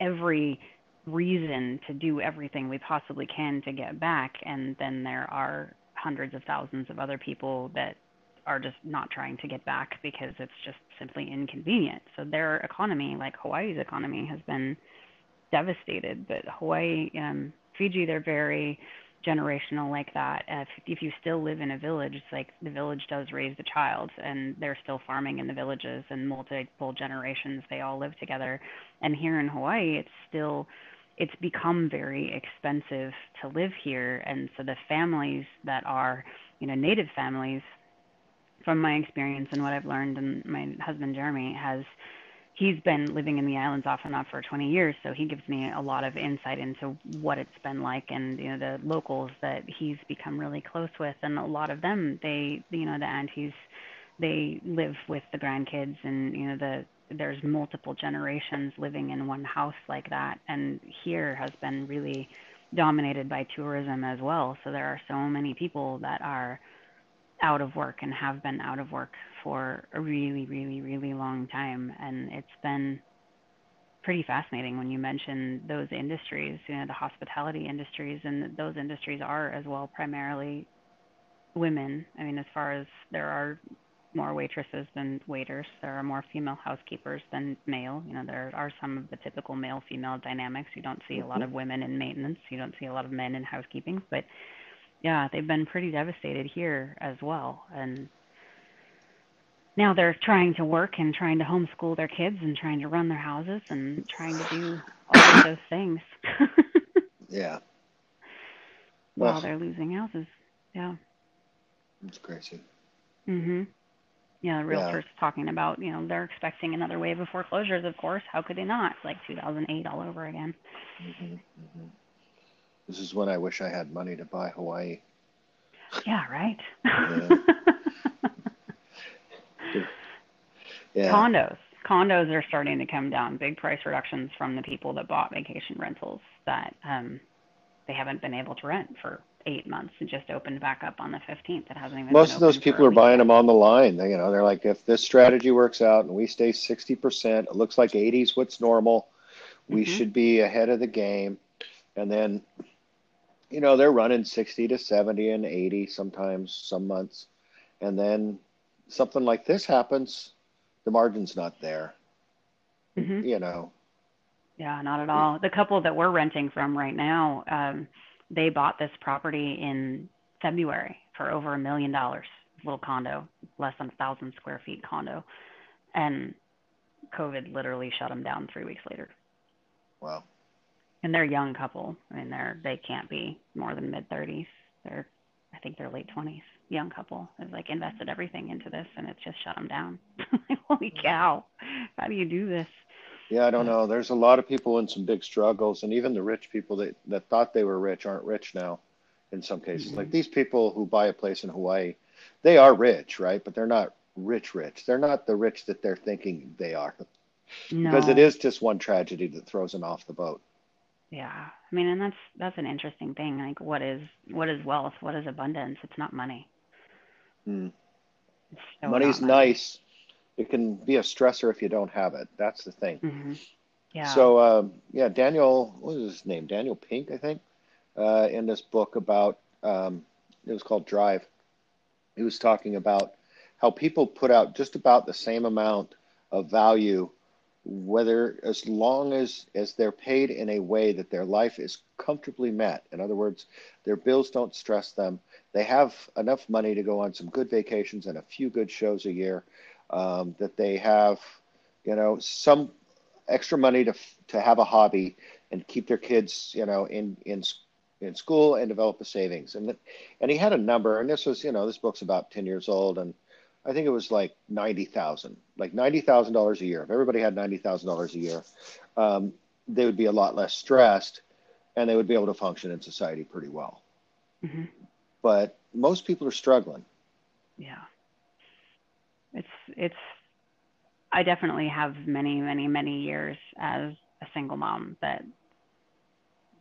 [SPEAKER 2] every reason to do everything we possibly can to get back. And then there are hundreds of thousands of other people that are just not trying to get back because it's just simply inconvenient. So their economy, like Hawaii's economy, has been devastated. But Hawaii, um, Fiji, they're very generational like that. If, if you still live in a village, it's like the village does raise the child, and they're still farming in the villages and multiple generations. They all live together. And here in Hawaii, it's still it's become very expensive to live here and so the families that are you know native families from my experience and what I've learned and my husband Jeremy has he's been living in the islands off and on for 20 years so he gives me a lot of insight into what it's been like and you know the locals that he's become really close with and a lot of them they you know the aunties they live with the grandkids and you know the there's multiple generations living in one house like that and here has been really dominated by tourism as well so there are so many people that are out of work and have been out of work for a really really really long time and it's been pretty fascinating when you mention those industries you know the hospitality industries and those industries are as well primarily women i mean as far as there are more waitresses than waiters. There are more female housekeepers than male. You know, there are some of the typical male female dynamics. You don't see a lot of mm-hmm. women in maintenance. You don't see a lot of men in housekeeping. But yeah, they've been pretty devastated here as well. And now they're trying to work and trying to homeschool their kids and trying to run their houses and trying to do all of those things. [LAUGHS]
[SPEAKER 1] yeah.
[SPEAKER 2] While well, they're losing houses. Yeah.
[SPEAKER 1] It's crazy.
[SPEAKER 2] Mhm Yeah, realtors yeah. talking about, you know, they're expecting another wave of foreclosures, of course. How could they not? It's like 2008 all over again. Mm-hmm,
[SPEAKER 1] mm-hmm. This is when I wish I had money to buy Hawaii.
[SPEAKER 2] Yeah, right.
[SPEAKER 1] yeah. [LAUGHS]
[SPEAKER 2] yeah. Condos. Condos are starting to come down. Big price reductions from the people that bought vacation rentals that um, they haven't been able to rent for eight months. It just opened back up on the 15th. It hasn't even.
[SPEAKER 1] Most of those people are buying them on the line. They, you know, they're like, if this strategy works out and we stay 60%, it looks like 80 is what's normal. We mm-hmm. should be ahead of the game. And then, you know, they're running 60 to 70 and 80 sometimes, some months. And then something like this happens, the margin's not there. Mm-hmm. You know,
[SPEAKER 2] Yeah, not at all. The couple that we're renting from right now, um, they bought this property in February for over a million dollars. Little condo, less than a thousand square feet condo, and COVID literally shut them down three weeks later.
[SPEAKER 1] Wow.
[SPEAKER 2] And they're a young couple. I mean, they're they can't be more than mid thirties. They're, I think they're late twenties. Young couple. They've like invested everything into this, and it's just shut them down. [LAUGHS] Holy cow! How do you do this?
[SPEAKER 1] Yeah, I don't know. There's a lot of people in some big struggles, and even the rich people that, that thought they were rich aren't rich now in some cases. Mm-hmm. Like these people who buy a place in Hawaii, they are rich, right? But they're not rich, rich. They're not the rich that they're thinking they are. No. Because it is just one tragedy that throws them off the boat.
[SPEAKER 2] Yeah. I mean, and that's that's an interesting thing. Like what is what is wealth? What is abundance? It's not money.
[SPEAKER 1] Mm. So Money's money. nice it can be a stressor if you don't have it. That's the thing.
[SPEAKER 2] Mm-hmm. Yeah.
[SPEAKER 1] So um, yeah, Daniel, what was his name? Daniel Pink, I think, uh, in this book about um, it was called Drive. He was talking about how people put out just about the same amount of value, whether as long as as they're paid in a way that their life is comfortably met. In other words, their bills don't stress them. They have enough money to go on some good vacations and a few good shows a year um, that they have, you know, some extra money to to have a hobby and keep their kids, you know, in in in school and develop a savings. And and he had a number, and this was, you know, this book's about ten years old, and I think it was like ninety thousand, like ninety thousand dollars a year. If everybody had ninety thousand dollars a year, um, they would be a lot less stressed, and they would be able to function in society pretty well.
[SPEAKER 2] Mm-hmm.
[SPEAKER 1] But most people are struggling.
[SPEAKER 2] Yeah it's it's I definitely have many many many years as a single mom that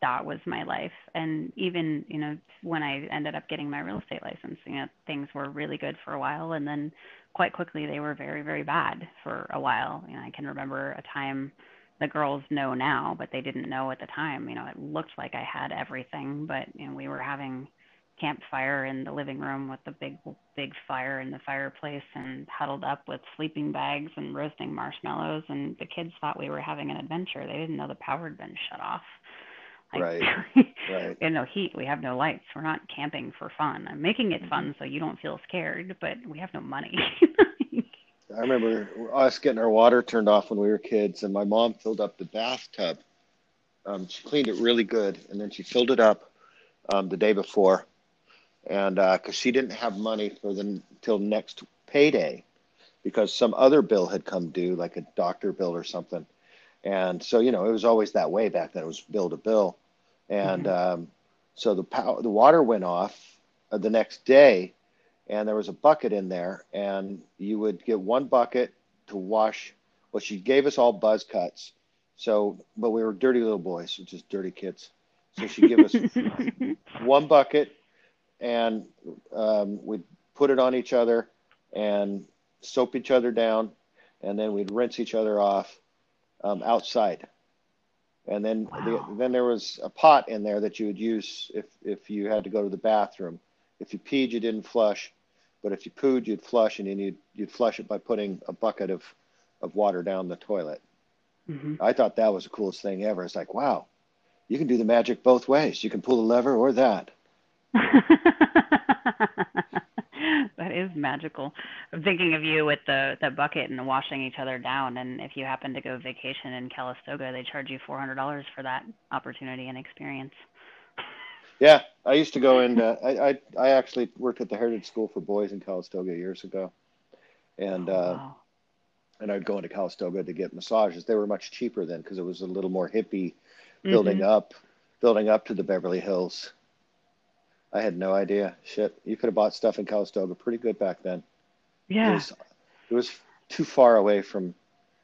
[SPEAKER 2] that was my life. And even you know when I ended up getting my real estate license you know things were really good for a while. And then quite quickly they were very very bad for a while. You know I can remember a time the girls know now but they didn't know at the time. You know it looked like I had everything but you know we were having campfire in the living room with the big big fire in the fireplace and huddled up with sleeping bags and roasting marshmallows. And the kids thought we were having an adventure. They didn't know the power had been shut off
[SPEAKER 1] like, right. right. [LAUGHS]
[SPEAKER 2] And no heat we have no lights. We're not camping for fun. I'm making it fun mm-hmm. so you don't feel scared but we have no money.
[SPEAKER 1] I remember us getting our water turned off when we were kids and my mom filled up the bathtub. Um, she cleaned it really good and then she filled it up um, the day before. And because uh, she didn't have money for the till next payday because some other bill had come due, like a doctor bill or something. And so, you know, it was always that way back then. It was bill to bill, and mm-hmm. um, so the power, the water went off uh, the next day, and there was a bucket in there, and you would get one bucket to wash. Well, she gave us all buzz cuts, so but we were dirty little boys, just dirty kids. So she gave us [LAUGHS] one bucket and um, we'd put it on each other and soap each other down, and then we'd rinse each other off um, outside. And then wow. the, then there was a pot in there that you would use if if you had to go to the bathroom. If you peed, you didn't flush, but if you pooed, you'd flush, and then you'd you'd flush it by putting a bucket of of water down the toilet.
[SPEAKER 2] Mm-hmm.
[SPEAKER 1] I thought that was the coolest thing ever. It's like, wow, you can do the magic both ways. You can pull the lever or that. [LAUGHS]
[SPEAKER 2] is magical. I'm thinking of you with the the bucket and washing each other down. And if you happen to go vacation in Calistoga, they charge you four hundred dollars for that opportunity and experience.
[SPEAKER 1] Yeah, I used to go in. Uh, I, I I actually worked at the Heritage School for Boys in Calistoga years ago, and oh, uh, and I'd go into Calistoga to get massages. They were much cheaper then because it was a little more hippie, building mm-hmm. up, building up to the Beverly Hills I had no idea. Shit, you could have bought stuff in Calistoga pretty good back then.
[SPEAKER 2] Yeah.
[SPEAKER 1] It was, it was too far away from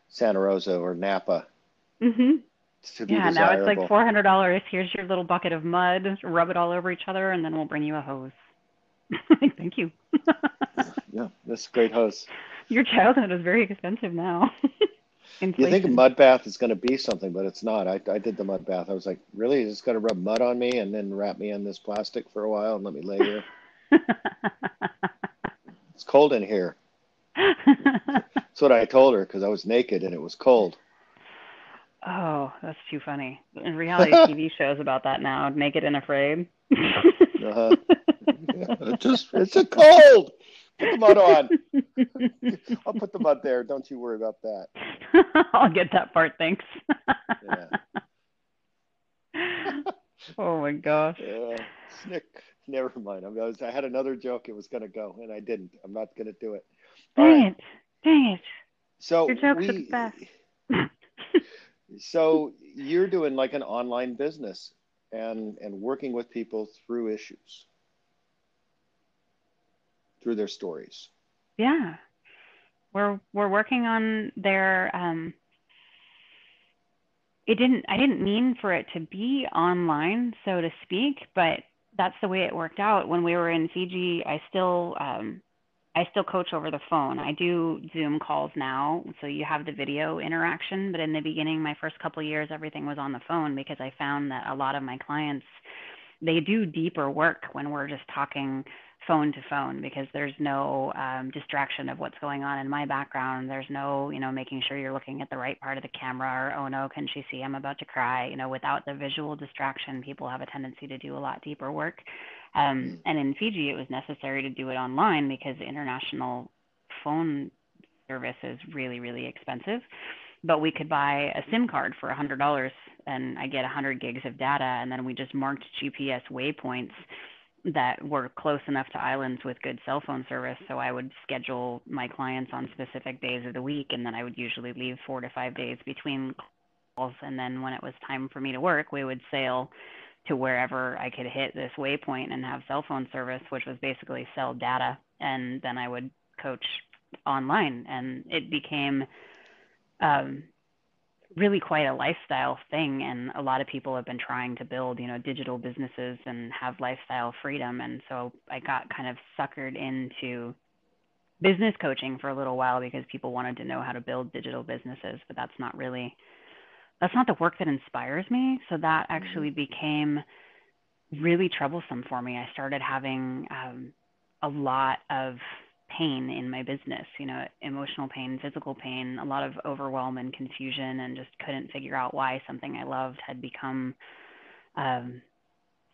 [SPEAKER 1] Santa Rosa or Napa.
[SPEAKER 2] Mhm. yeah, desirable. now it's like four hundred dollars. Here's your little bucket of mud. Rub it all over each other, and then we'll bring you a hose. [LAUGHS] Thank you.
[SPEAKER 1] yeah, that's a great hose.
[SPEAKER 2] Your childhood is very expensive now. [LAUGHS]
[SPEAKER 1] Inflation. You think a mud bath is going to be something, but it's not. I, I did the mud bath. I was like, really? Is this going to rub mud on me and then wrap me in this plastic for a while and let me lay here? [LAUGHS] it's cold in here. [LAUGHS] That's what I told her because I was naked and it was cold.
[SPEAKER 2] Oh, that's too funny. In reality [LAUGHS] TV shows about that now. Naked and Afraid. uh-huh.
[SPEAKER 1] Yeah, just it's a cold. Put the mud on. [LAUGHS] I'll put the mud there. Don't you worry about that. [LAUGHS]
[SPEAKER 2] I'll get that part. Thanks. yeah. [LAUGHS] oh my gosh.
[SPEAKER 1] Yeah. Snick. Never mind. I, was, I had another joke. It was going to go, and I didn't. I'm not going to do it.
[SPEAKER 2] Dang right. it. Dang it.
[SPEAKER 1] So
[SPEAKER 2] Your jokes
[SPEAKER 1] we,
[SPEAKER 2] are the best.
[SPEAKER 1] so you're doing like an online business and and working with people through issues through their stories
[SPEAKER 2] yeah we're we're working on their um it didn't i didn't mean for it to be online so to speak but that's the way it worked out when we were in fiji i still um I still coach over the phone. I do Zoom calls now, so you have the video interaction. But in the beginning, my first couple years, everything was on the phone because I found that a lot of my clients they do deeper work when we're just talking phone to phone because there's no um, distraction of what's going on in my background. There's no, you know, making sure you're looking at the right part of the camera or, oh no, can she see I'm about to cry? You know, without the visual distraction, people have a tendency to do a lot deeper work. Um, mm. and in Fiji, it was necessary to do it online because international phone service is really, really expensive. But we could buy a SIM card for $100 and I get 100 gigs of data, and then we just marked GPS waypoints that were close enough to islands with good cell phone service. So I would schedule my clients on specific days of the week, and then I would usually leave four to five days between calls. And then when it was time for me to work, we would sail to wherever I could hit this waypoint and have cell phone service, which was basically sell data. And then I would coach online, and it became um, really quite a lifestyle thing. And a lot of people have been trying to build, you know, digital businesses and have lifestyle freedom. And so I got kind of suckered into business coaching for a little while because people wanted to know how to build digital businesses, but that's not really that's not the work that inspires me. So that actually mm-hmm. became really troublesome for me. I started having um, a lot of pain in my business, you know, emotional pain, physical pain, a lot of overwhelm and confusion, and just couldn't figure out why something I loved had become um,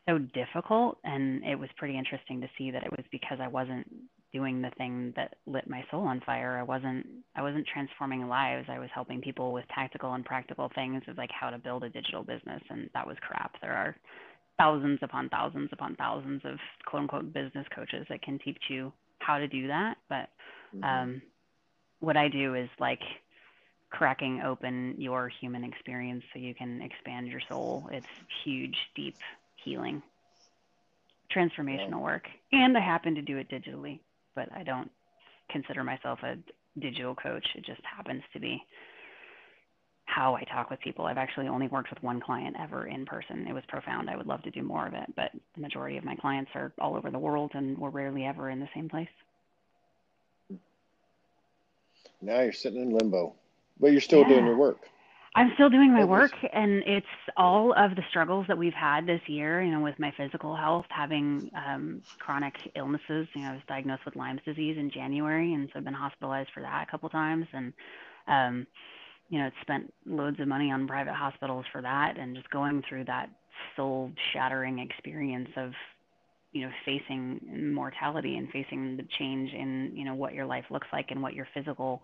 [SPEAKER 2] so difficult. And it was pretty interesting to see that it was because I wasn't doing the thing that lit my soul on fire. I wasn't I wasn't transforming lives. I was helping people with tactical and practical things of like how to build a digital business and that was crap. There are thousands upon thousands upon thousands of quote unquote business coaches that can teach you how to do that. But mm-hmm. um, what I do is like cracking open your human experience so you can expand your soul. It's huge, deep healing, transformational work. And I happen to do it digitally but I don't consider myself a digital coach. It just happens to be how I talk with people. I've actually only worked with one client ever in person. It was profound. I would love to do more of it, but the majority of my clients are all over the world and we're rarely ever in the same place.
[SPEAKER 1] Now you're sitting in limbo, but you're still yeah. doing your work.
[SPEAKER 2] I'm still doing my work, and it's all of the struggles that we've had this year. You know, with my physical health, having um, chronic illnesses. You know, I was diagnosed with Lyme's disease in January, and so I've been hospitalized for that a couple times, and um, you know, spent loads of money on private hospitals for that, and just going through that soul-shattering experience of you know facing mortality and facing the change in you know what your life looks like and what your physical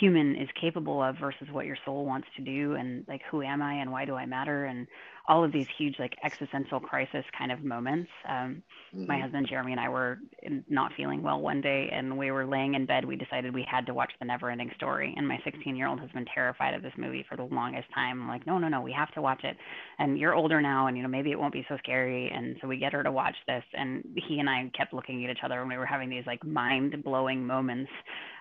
[SPEAKER 2] human is capable of versus what your soul wants to do and like who am i and why do i matter and all of these huge like existential crisis kind of moments. Um, mm-hmm. my husband jeremy and i were not feeling well one day and we were laying in bed we decided we had to watch the never ending story and my 16 year old has been terrified of this movie for the longest time. I'm like no no no we have to watch it. And you're older now and you know maybe it won't be so scary and so we get her to watch this and he and i kept looking at each other and we were having these like mind blowing moments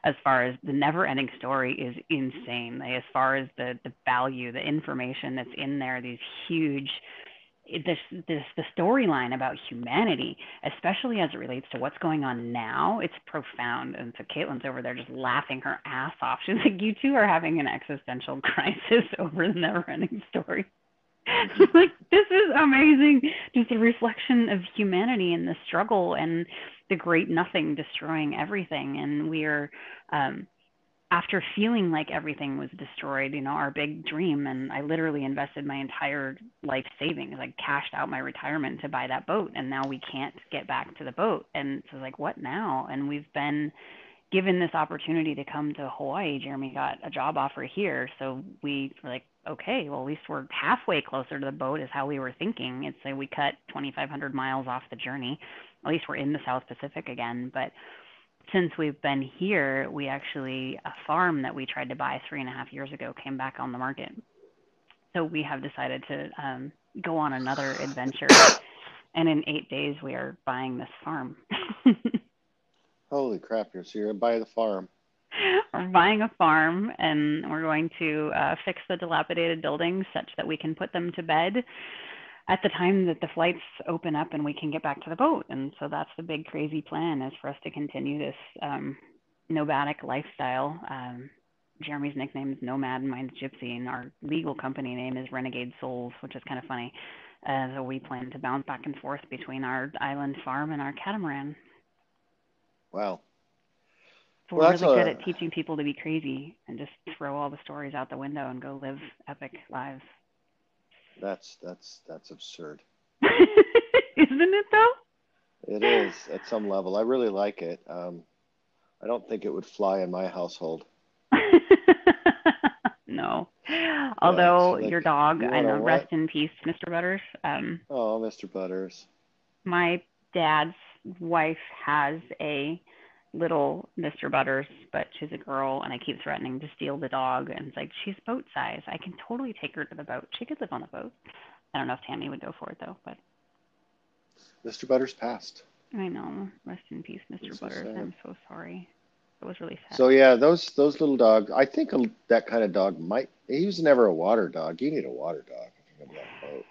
[SPEAKER 2] as far as the never ending story is insane. Like, as far as the, the value, the information that's in there, these huge this this the storyline about humanity, especially as it relates to what's going on now, it's profound. And so Caitlin's over there just laughing her ass off. She's like, "You two are having an existential [LAUGHS] crisis over the never-ending story." [LAUGHS] Like, "This is amazing. Just a reflection of humanity and the struggle and the great nothing destroying everything and we're um, after feeling like everything was destroyed, you know, our big dream, and I literally invested my entire life savings, like cashed out my retirement to buy that boat, and now we can't get back to the boat. And so, like, what now? And we've been given this opportunity to come to Hawaii. Jeremy got a job offer here, so we were like, okay, well, at least we're halfway closer to the boat, is how we were thinking. It's like we cut 2,500 miles off the journey. At least we're in the South Pacific again, but since we've been here, we actually, a farm that we tried to buy three and a half years ago came back on the market. So we have decided to um, go on another adventure. and in eight days, we are buying this farm. [LAUGHS]
[SPEAKER 1] Holy crap, you're so you're buy the farm.
[SPEAKER 2] We're buying a farm and we're going to uh, fix the dilapidated buildings such that we can put them to bed at the time that the flights open up and we can get back to the boat. And so that's the big crazy plan is for us to continue this um, nomadic lifestyle. Um, Jeremy's nickname is Nomad, and mine's Gypsy, and our legal company name is Renegade Souls, which is kind of funny. Uh, so we plan to bounce back and forth between our island farm and our catamaran.
[SPEAKER 1] Wow.
[SPEAKER 2] So we're really a... good at teaching people to be crazy and just throw all the stories out the window and go live epic lives.
[SPEAKER 1] That's that's that's absurd. [LAUGHS]
[SPEAKER 2] Isn't it though?
[SPEAKER 1] It is at some level. I really like it. Um, I don't think it would fly in my household. [LAUGHS]
[SPEAKER 2] no. Although like, your dog, I know, rest in peace, Mr. Butters. Um,
[SPEAKER 1] oh, Mr. Butters.
[SPEAKER 2] My dad's wife has a little Mr. Butters, but she's a girl, and I keep threatening to steal the dog. And it's like, she's boat size. I can totally take her to the boat. She could live on the boat. I don't know if Tammy would go for it, though, but.
[SPEAKER 1] Mr. Butters passed.
[SPEAKER 2] I know. Rest in peace, Mr. Butters. I'm so sorry. It was really sad.
[SPEAKER 1] So yeah, those those little dogs. I think a, that kind of dog might. He was never a water dog. You need a water dog if you're gonna be on a boat.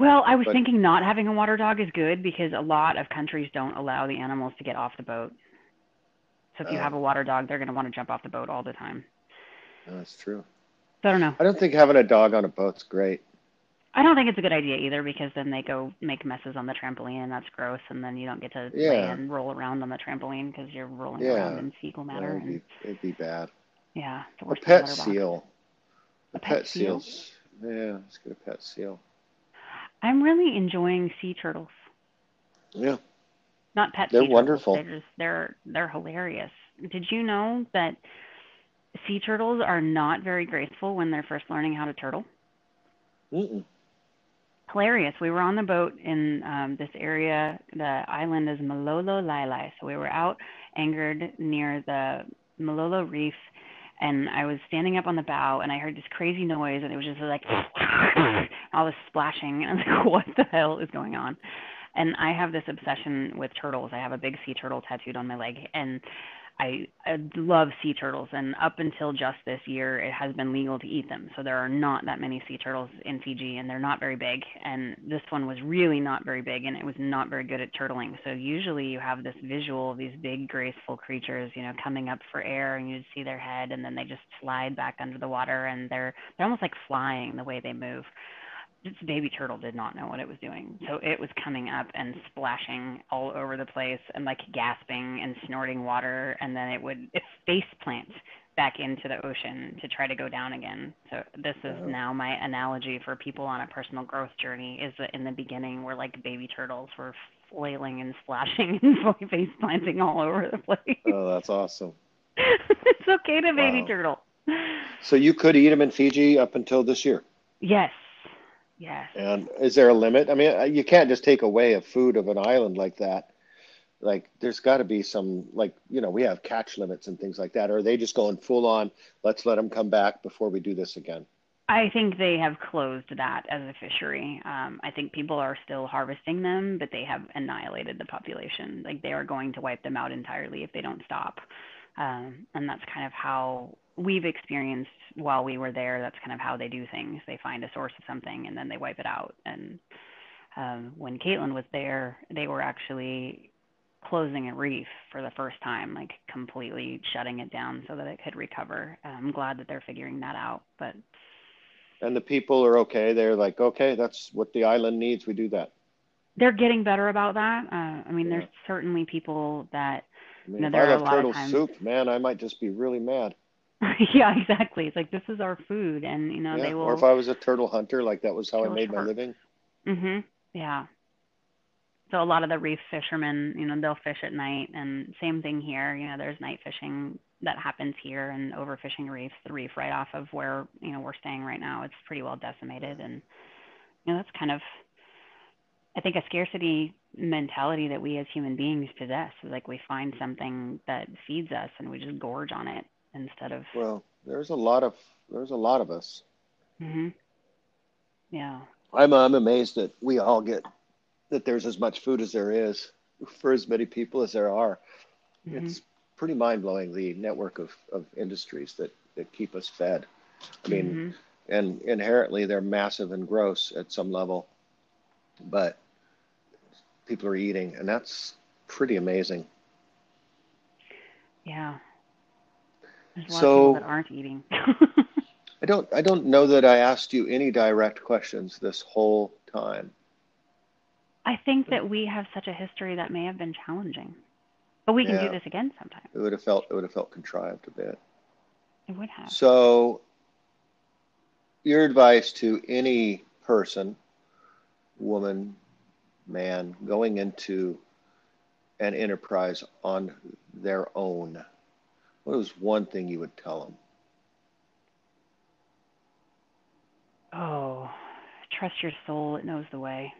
[SPEAKER 2] Well, I was but, thinking not having a water dog is good because a lot of countries don't allow the animals to get off the boat. So if you uh, have a water dog, they're going to want to jump off the boat all the time.
[SPEAKER 1] That's true.
[SPEAKER 2] So I don't know.
[SPEAKER 1] I don't think having a dog on a boat's great.
[SPEAKER 2] I don't think it's a good idea either because then they go make messes on the trampoline and that's gross, and then you don't get to yeah. lay and roll around on the trampoline because you're rolling yeah. around in fecal matter.
[SPEAKER 1] it'd,
[SPEAKER 2] and,
[SPEAKER 1] be, it'd be bad.
[SPEAKER 2] Yeah,
[SPEAKER 1] a pet seal.
[SPEAKER 2] A, a pet, pet seal?
[SPEAKER 1] seals. Yeah, let's get a pet seal.
[SPEAKER 2] I'm really enjoying sea turtles.
[SPEAKER 1] Yeah.
[SPEAKER 2] Not pet.
[SPEAKER 1] They're wonderful.
[SPEAKER 2] They're just they're they're hilarious. Did you know that sea turtles are not very graceful when they're first learning how to turtle?
[SPEAKER 1] Mm-mm.
[SPEAKER 2] Hilarious. We were on the boat in um, this area. The island is Malolo Lailai. So we were out anchored near the Malolo Reef, and I was standing up on the bow, and I heard this crazy noise, and it was just like [LAUGHS] all this splashing, and [LAUGHS] I was like, "What the hell is going on?" And I have this obsession with turtles. I have a big sea turtle tattooed on my leg, and I, I love sea turtles, and up until just this year, it has been legal to eat them. So there are not that many sea turtles in Fiji, and they're not very big. And this one was really not very big, and it was not very good at turtling. So usually you have this visual of these big, graceful creatures, you know, coming up for air, and you see their head, and then they just slide back under the water, and they're they're almost like flying the way they move this baby turtle did not know what it was doing. So it was coming up and splashing all over the place and like gasping and snorting water and then it would it face plant back into the ocean to try to go down again. So this is oh. now my analogy for people on a personal growth journey is that in the beginning we're like baby turtles. We're flailing and splashing and [LAUGHS] face planting all over the place.
[SPEAKER 1] Oh, that's awesome. [LAUGHS]
[SPEAKER 2] it's okay to baby wow. turtle.
[SPEAKER 1] So you could eat them in Fiji up until this year?
[SPEAKER 2] Yes, Yes.
[SPEAKER 1] And is there a limit? I mean, you can't just take away a food of an island like that. Like, there's got to be some, like, you know, we have catch limits and things like that. Or are they just going full on, let's let them come back before we do this again?
[SPEAKER 2] I think they have closed that as a fishery. Um, I think people are still harvesting them, but they have annihilated the population. Like, they are going to wipe them out entirely if they don't stop. Um, and that's kind of how we've experienced while we were there. That's kind of how they do things. They find a source of something and then they wipe it out. And um, when Caitlin was there, they were actually closing a reef for the first time, like completely shutting it down so that it could recover. I'm glad that they're figuring that out. But
[SPEAKER 1] and the people are okay. They're like, okay, that's what the island needs. We do that.
[SPEAKER 2] They're getting better about that. Uh, I mean, yeah. there's certainly people that
[SPEAKER 1] I mean, you know, if I love turtle soup, man, I might just be really mad. [LAUGHS]
[SPEAKER 2] yeah, exactly. It's like this is our food, and you know
[SPEAKER 1] yeah.
[SPEAKER 2] they will.
[SPEAKER 1] Or if I was a turtle hunter, like that was how I made my living.
[SPEAKER 2] Mhm. Yeah. So a lot of the reef fishermen, you know, they'll fish at night, and same thing here. You know, there's night fishing that happens here, and overfishing reefs. The reef right off of where you know we're staying right now, it's pretty well decimated, and you know that's kind of, I think, a scarcity mentality that we as human beings possess. Like we find something that feeds us, and we just gorge on it instead of.
[SPEAKER 1] Well, there's a lot of there's a lot of us.
[SPEAKER 2] Mhm. Yeah.
[SPEAKER 1] I'm I'm amazed that we all get that there's as much food as there is for as many people as there are. Mm-hmm. It's pretty mind blowing the network of, of industries that, that keep us fed. I mean, mm-hmm. and inherently they're massive and gross at some level, but people are eating, and that's pretty amazing.
[SPEAKER 2] Yeah. There's a lot so, of people that aren't eating.
[SPEAKER 1] I don't I don't know that I asked you any direct questions this whole time.
[SPEAKER 2] I think that we have such a history that may have been challenging. But we can yeah. do this again sometime.
[SPEAKER 1] It would have felt it would have felt contrived a bit.
[SPEAKER 2] It would have.
[SPEAKER 1] So your advice to any person, woman, man, going into an enterprise on their own, what was one thing you would tell them?
[SPEAKER 2] Oh, trust your soul, it knows the way.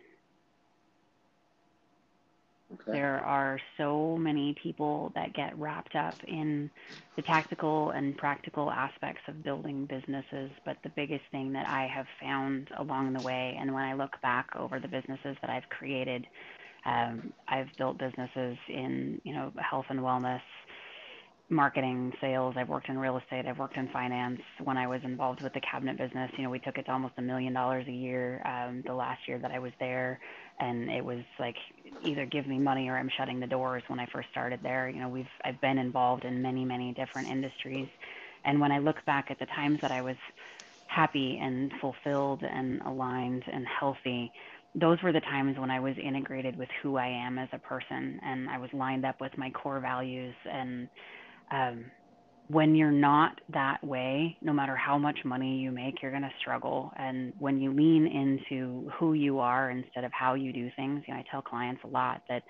[SPEAKER 2] Okay. There are so many people that get wrapped up in the tactical and practical aspects of building businesses. But the biggest thing that I have found along the way, and when I look back over the businesses that I've created, um, I've built businesses in you know health and wellness, marketing, sales. I've worked in real estate. I've worked in finance. When I was involved with the cabinet business, you know, we took it to almost a million dollars a year um, the last year that I was there, and it was like either give me money or I'm shutting the doors. When I first started there, you know, we've I've been involved in many many different industries, and when I look back at the times that I was happy and fulfilled and aligned and healthy those were the times when I was integrated with who I am as a person and I was lined up with my core values and um, when you're not that way, no matter how much money you make, you're going to struggle. And when you lean into who you are instead of how you do things, you know, I tell clients a lot that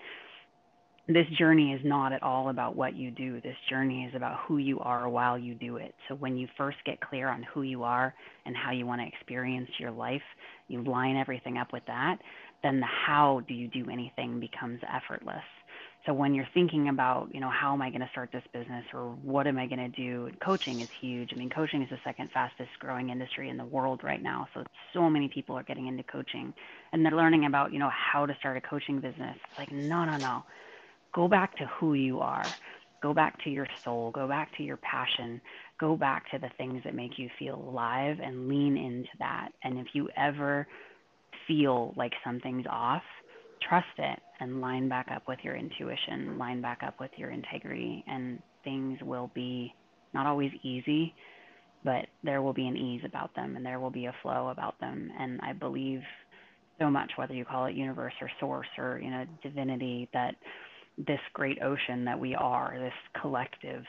[SPEAKER 2] this journey is not at all about what you do. This journey is about who you are while you do it. So when you first get clear on who you are and how you want to experience your life, you line everything up with that, then the how do you do anything becomes effortless. So when you're thinking about, you know, how am I going to start this business or what am I going to do? Coaching is huge. I mean, coaching is the second fastest growing industry in the world right now. So so many people are getting into coaching and they're learning about, you know, how to start a coaching business. It's like, no, no, no. Go back to who you are. Go back to your soul. Go back to your passion. Go back to the things that make you feel alive and lean into that. And if you ever feel like something's off, trust it and line back up with your intuition, line back up with your integrity, and things will be not always easy, but there will be an ease about them and there will be a flow about them. And I believe so much, whether you call it universe or source or, you know, divinity, that this great ocean that we are, this collective,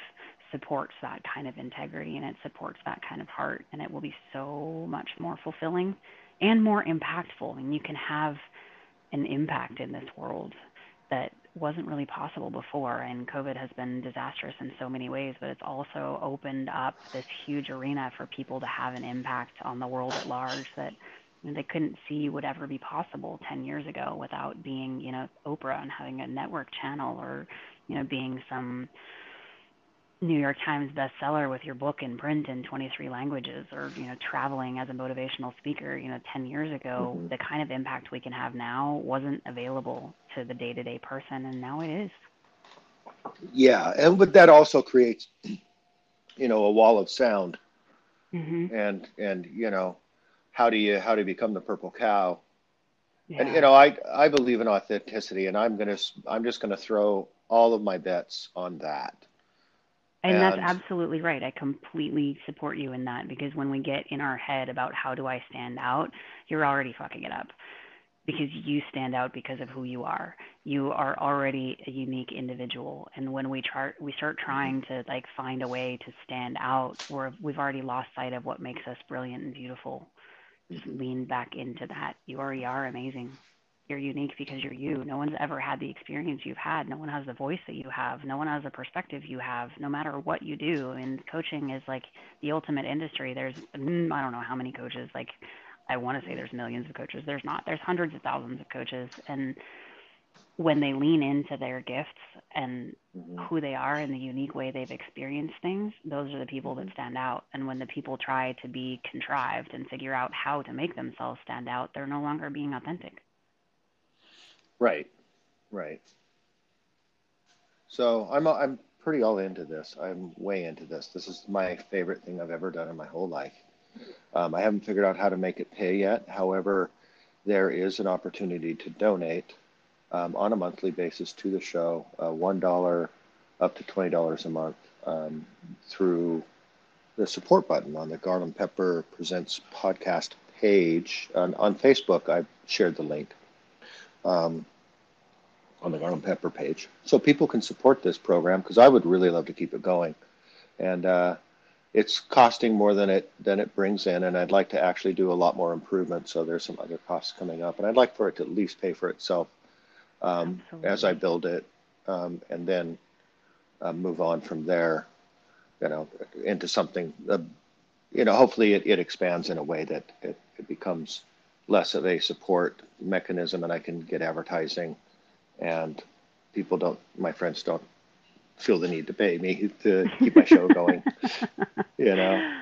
[SPEAKER 2] supports that kind of integrity and it supports that kind of heart. And it will be so much more fulfilling and more impactful. and you can have an impact in this world that wasn't really possible before. And COVID has been disastrous in so many ways, but it's also opened up this huge arena for people to have an impact on the world at large that they couldn't see would ever be possible 10 years ago without being, you know, Oprah and having a network channel or, you know, being some New York Times bestseller with your book in print in 23 languages or you know traveling as a motivational speaker you know 10 years ago mm-hmm. the kind of impact we can have now wasn't available to the day-to-day person and now it is
[SPEAKER 1] yeah and but that also creates you know a wall of sound
[SPEAKER 2] mm-hmm.
[SPEAKER 1] and and you know how do you how do you become the purple cow
[SPEAKER 2] yeah.
[SPEAKER 1] and you know i i believe in authenticity and i'm gonna i'm just gonna throw all of my bets on that
[SPEAKER 2] and, and, that's absolutely right. I completely support you in that because when we get in our head about how do I stand out, you're already fucking it up. because you stand out because of who you are. You are already a unique individual, and when we try, we start mm-hmm. trying to like find a way to stand out, or we've already lost sight of what makes us brilliant and beautiful. Just lean back into that. You already are amazing. You're unique because you're you. No one's ever had the experience you've had. No one has the voice that you have. No one has the perspective you have. No matter what you do, and coaching is like the ultimate industry. There's mm, I don't know how many coaches like I want to say there's millions of coaches. There's not. There's hundreds of thousands of coaches, and when they lean into their gifts and mm-hmm. who they are and the unique way they've experienced things, those are the people that stand out. And when the people try to be contrived and figure out how to make themselves stand out, they're no longer being authentic.
[SPEAKER 1] Right, right. So I'm I'm pretty all into this. I'm way into this. This is my favorite thing I've ever done in my whole life. Um, I haven't figured out how to make it pay yet. However, there is an opportunity to donate um, on a monthly basis to the show, uh, $1 up to $20 a month um, through the support button on the Garland Pepper Presents podcast page. On, on Facebook, I've shared the link um, on the Garland Pepper page. So people can support this program because I would really love to keep it going. And uh, it's costing more than it than it brings in, and I'd like to actually do a lot more improvement. So there's some other costs coming up, and I'd like for it to at least pay for itself um, as I build it, um, and then uh, move on from there. You know, into something. Uh, you know, hopefully it, it expands in a way that it, it becomes less of a support mechanism, and I can get advertising, and people don't, my friends don't feel the need to pay me to keep my show going. [LAUGHS] you know.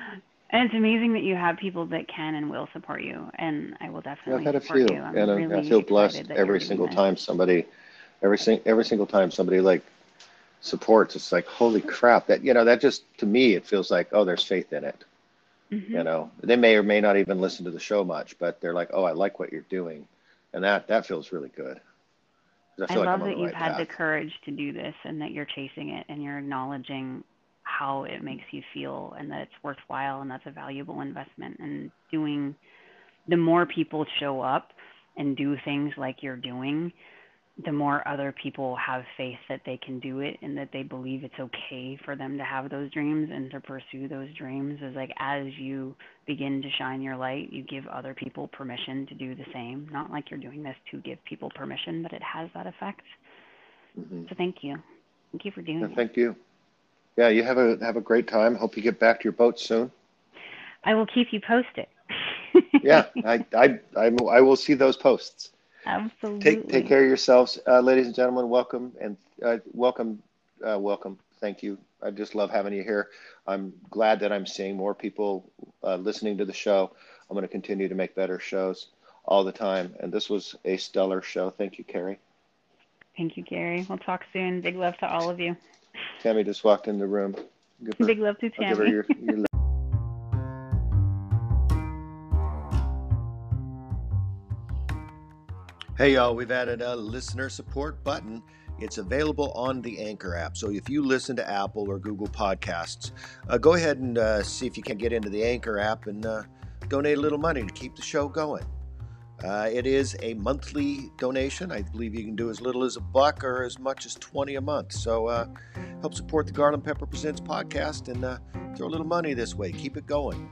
[SPEAKER 2] And it's amazing that you have people that can and will support you, and I will definitely.
[SPEAKER 1] I've had a few, and really I feel blessed every single time somebody, every every single time somebody like supports. It's like holy crap! That you know that just to me it feels like oh there's faith in it. Mm-hmm. You know they may or may not even listen to the show much, but they're like oh I like what you're doing, and that that feels really good.
[SPEAKER 2] I, I love that you've had path. the courage to do this and that you're chasing it and you're acknowledging how it makes you feel and that it's worthwhile and that's a valuable investment and doing the more people show up and do things like you're doing the more other people have faith that they can do it and that they believe it's okay for them to have those dreams and to pursue those dreams is like as you begin to shine your light you give other people permission to do the same. Not like you're doing this to give people permission but it has that effect. Mm-hmm. so thank you. Thank you for doing
[SPEAKER 1] it thank you. Yeah you have a have a great time. Hope you get back to your boat soon.
[SPEAKER 2] I will keep you posted.
[SPEAKER 1] Yeah [LAUGHS] I, I i i will see those posts
[SPEAKER 2] Absolutely.
[SPEAKER 1] Take take care of yourselves, uh, ladies and gentlemen. Welcome and uh, welcome, uh, welcome. Thank you. I just love having you here. I'm glad that I'm seeing more people uh, listening to the show. I'm going to continue to make better shows all the time. And this was a stellar show. Thank you, Carrie.
[SPEAKER 2] Thank you, Gary. We'll talk soon. Big love to all of you.
[SPEAKER 1] Tammy just walked in the room.
[SPEAKER 2] Her, Big love to Tammy. [LAUGHS]
[SPEAKER 1] Hey, y'all, we've added a listener support button. It's available on the Anchor app. So if you listen to Apple or Google Podcasts, uh, go ahead and uh, see if you can get into the Anchor app and uh, donate a little money to keep the show going. Uh, it is a monthly donation. I believe you can do as little as a buck or as much as 20 a month. So uh, help support the Garland Pepper Presents podcast and uh, throw a little money this way. Keep it going.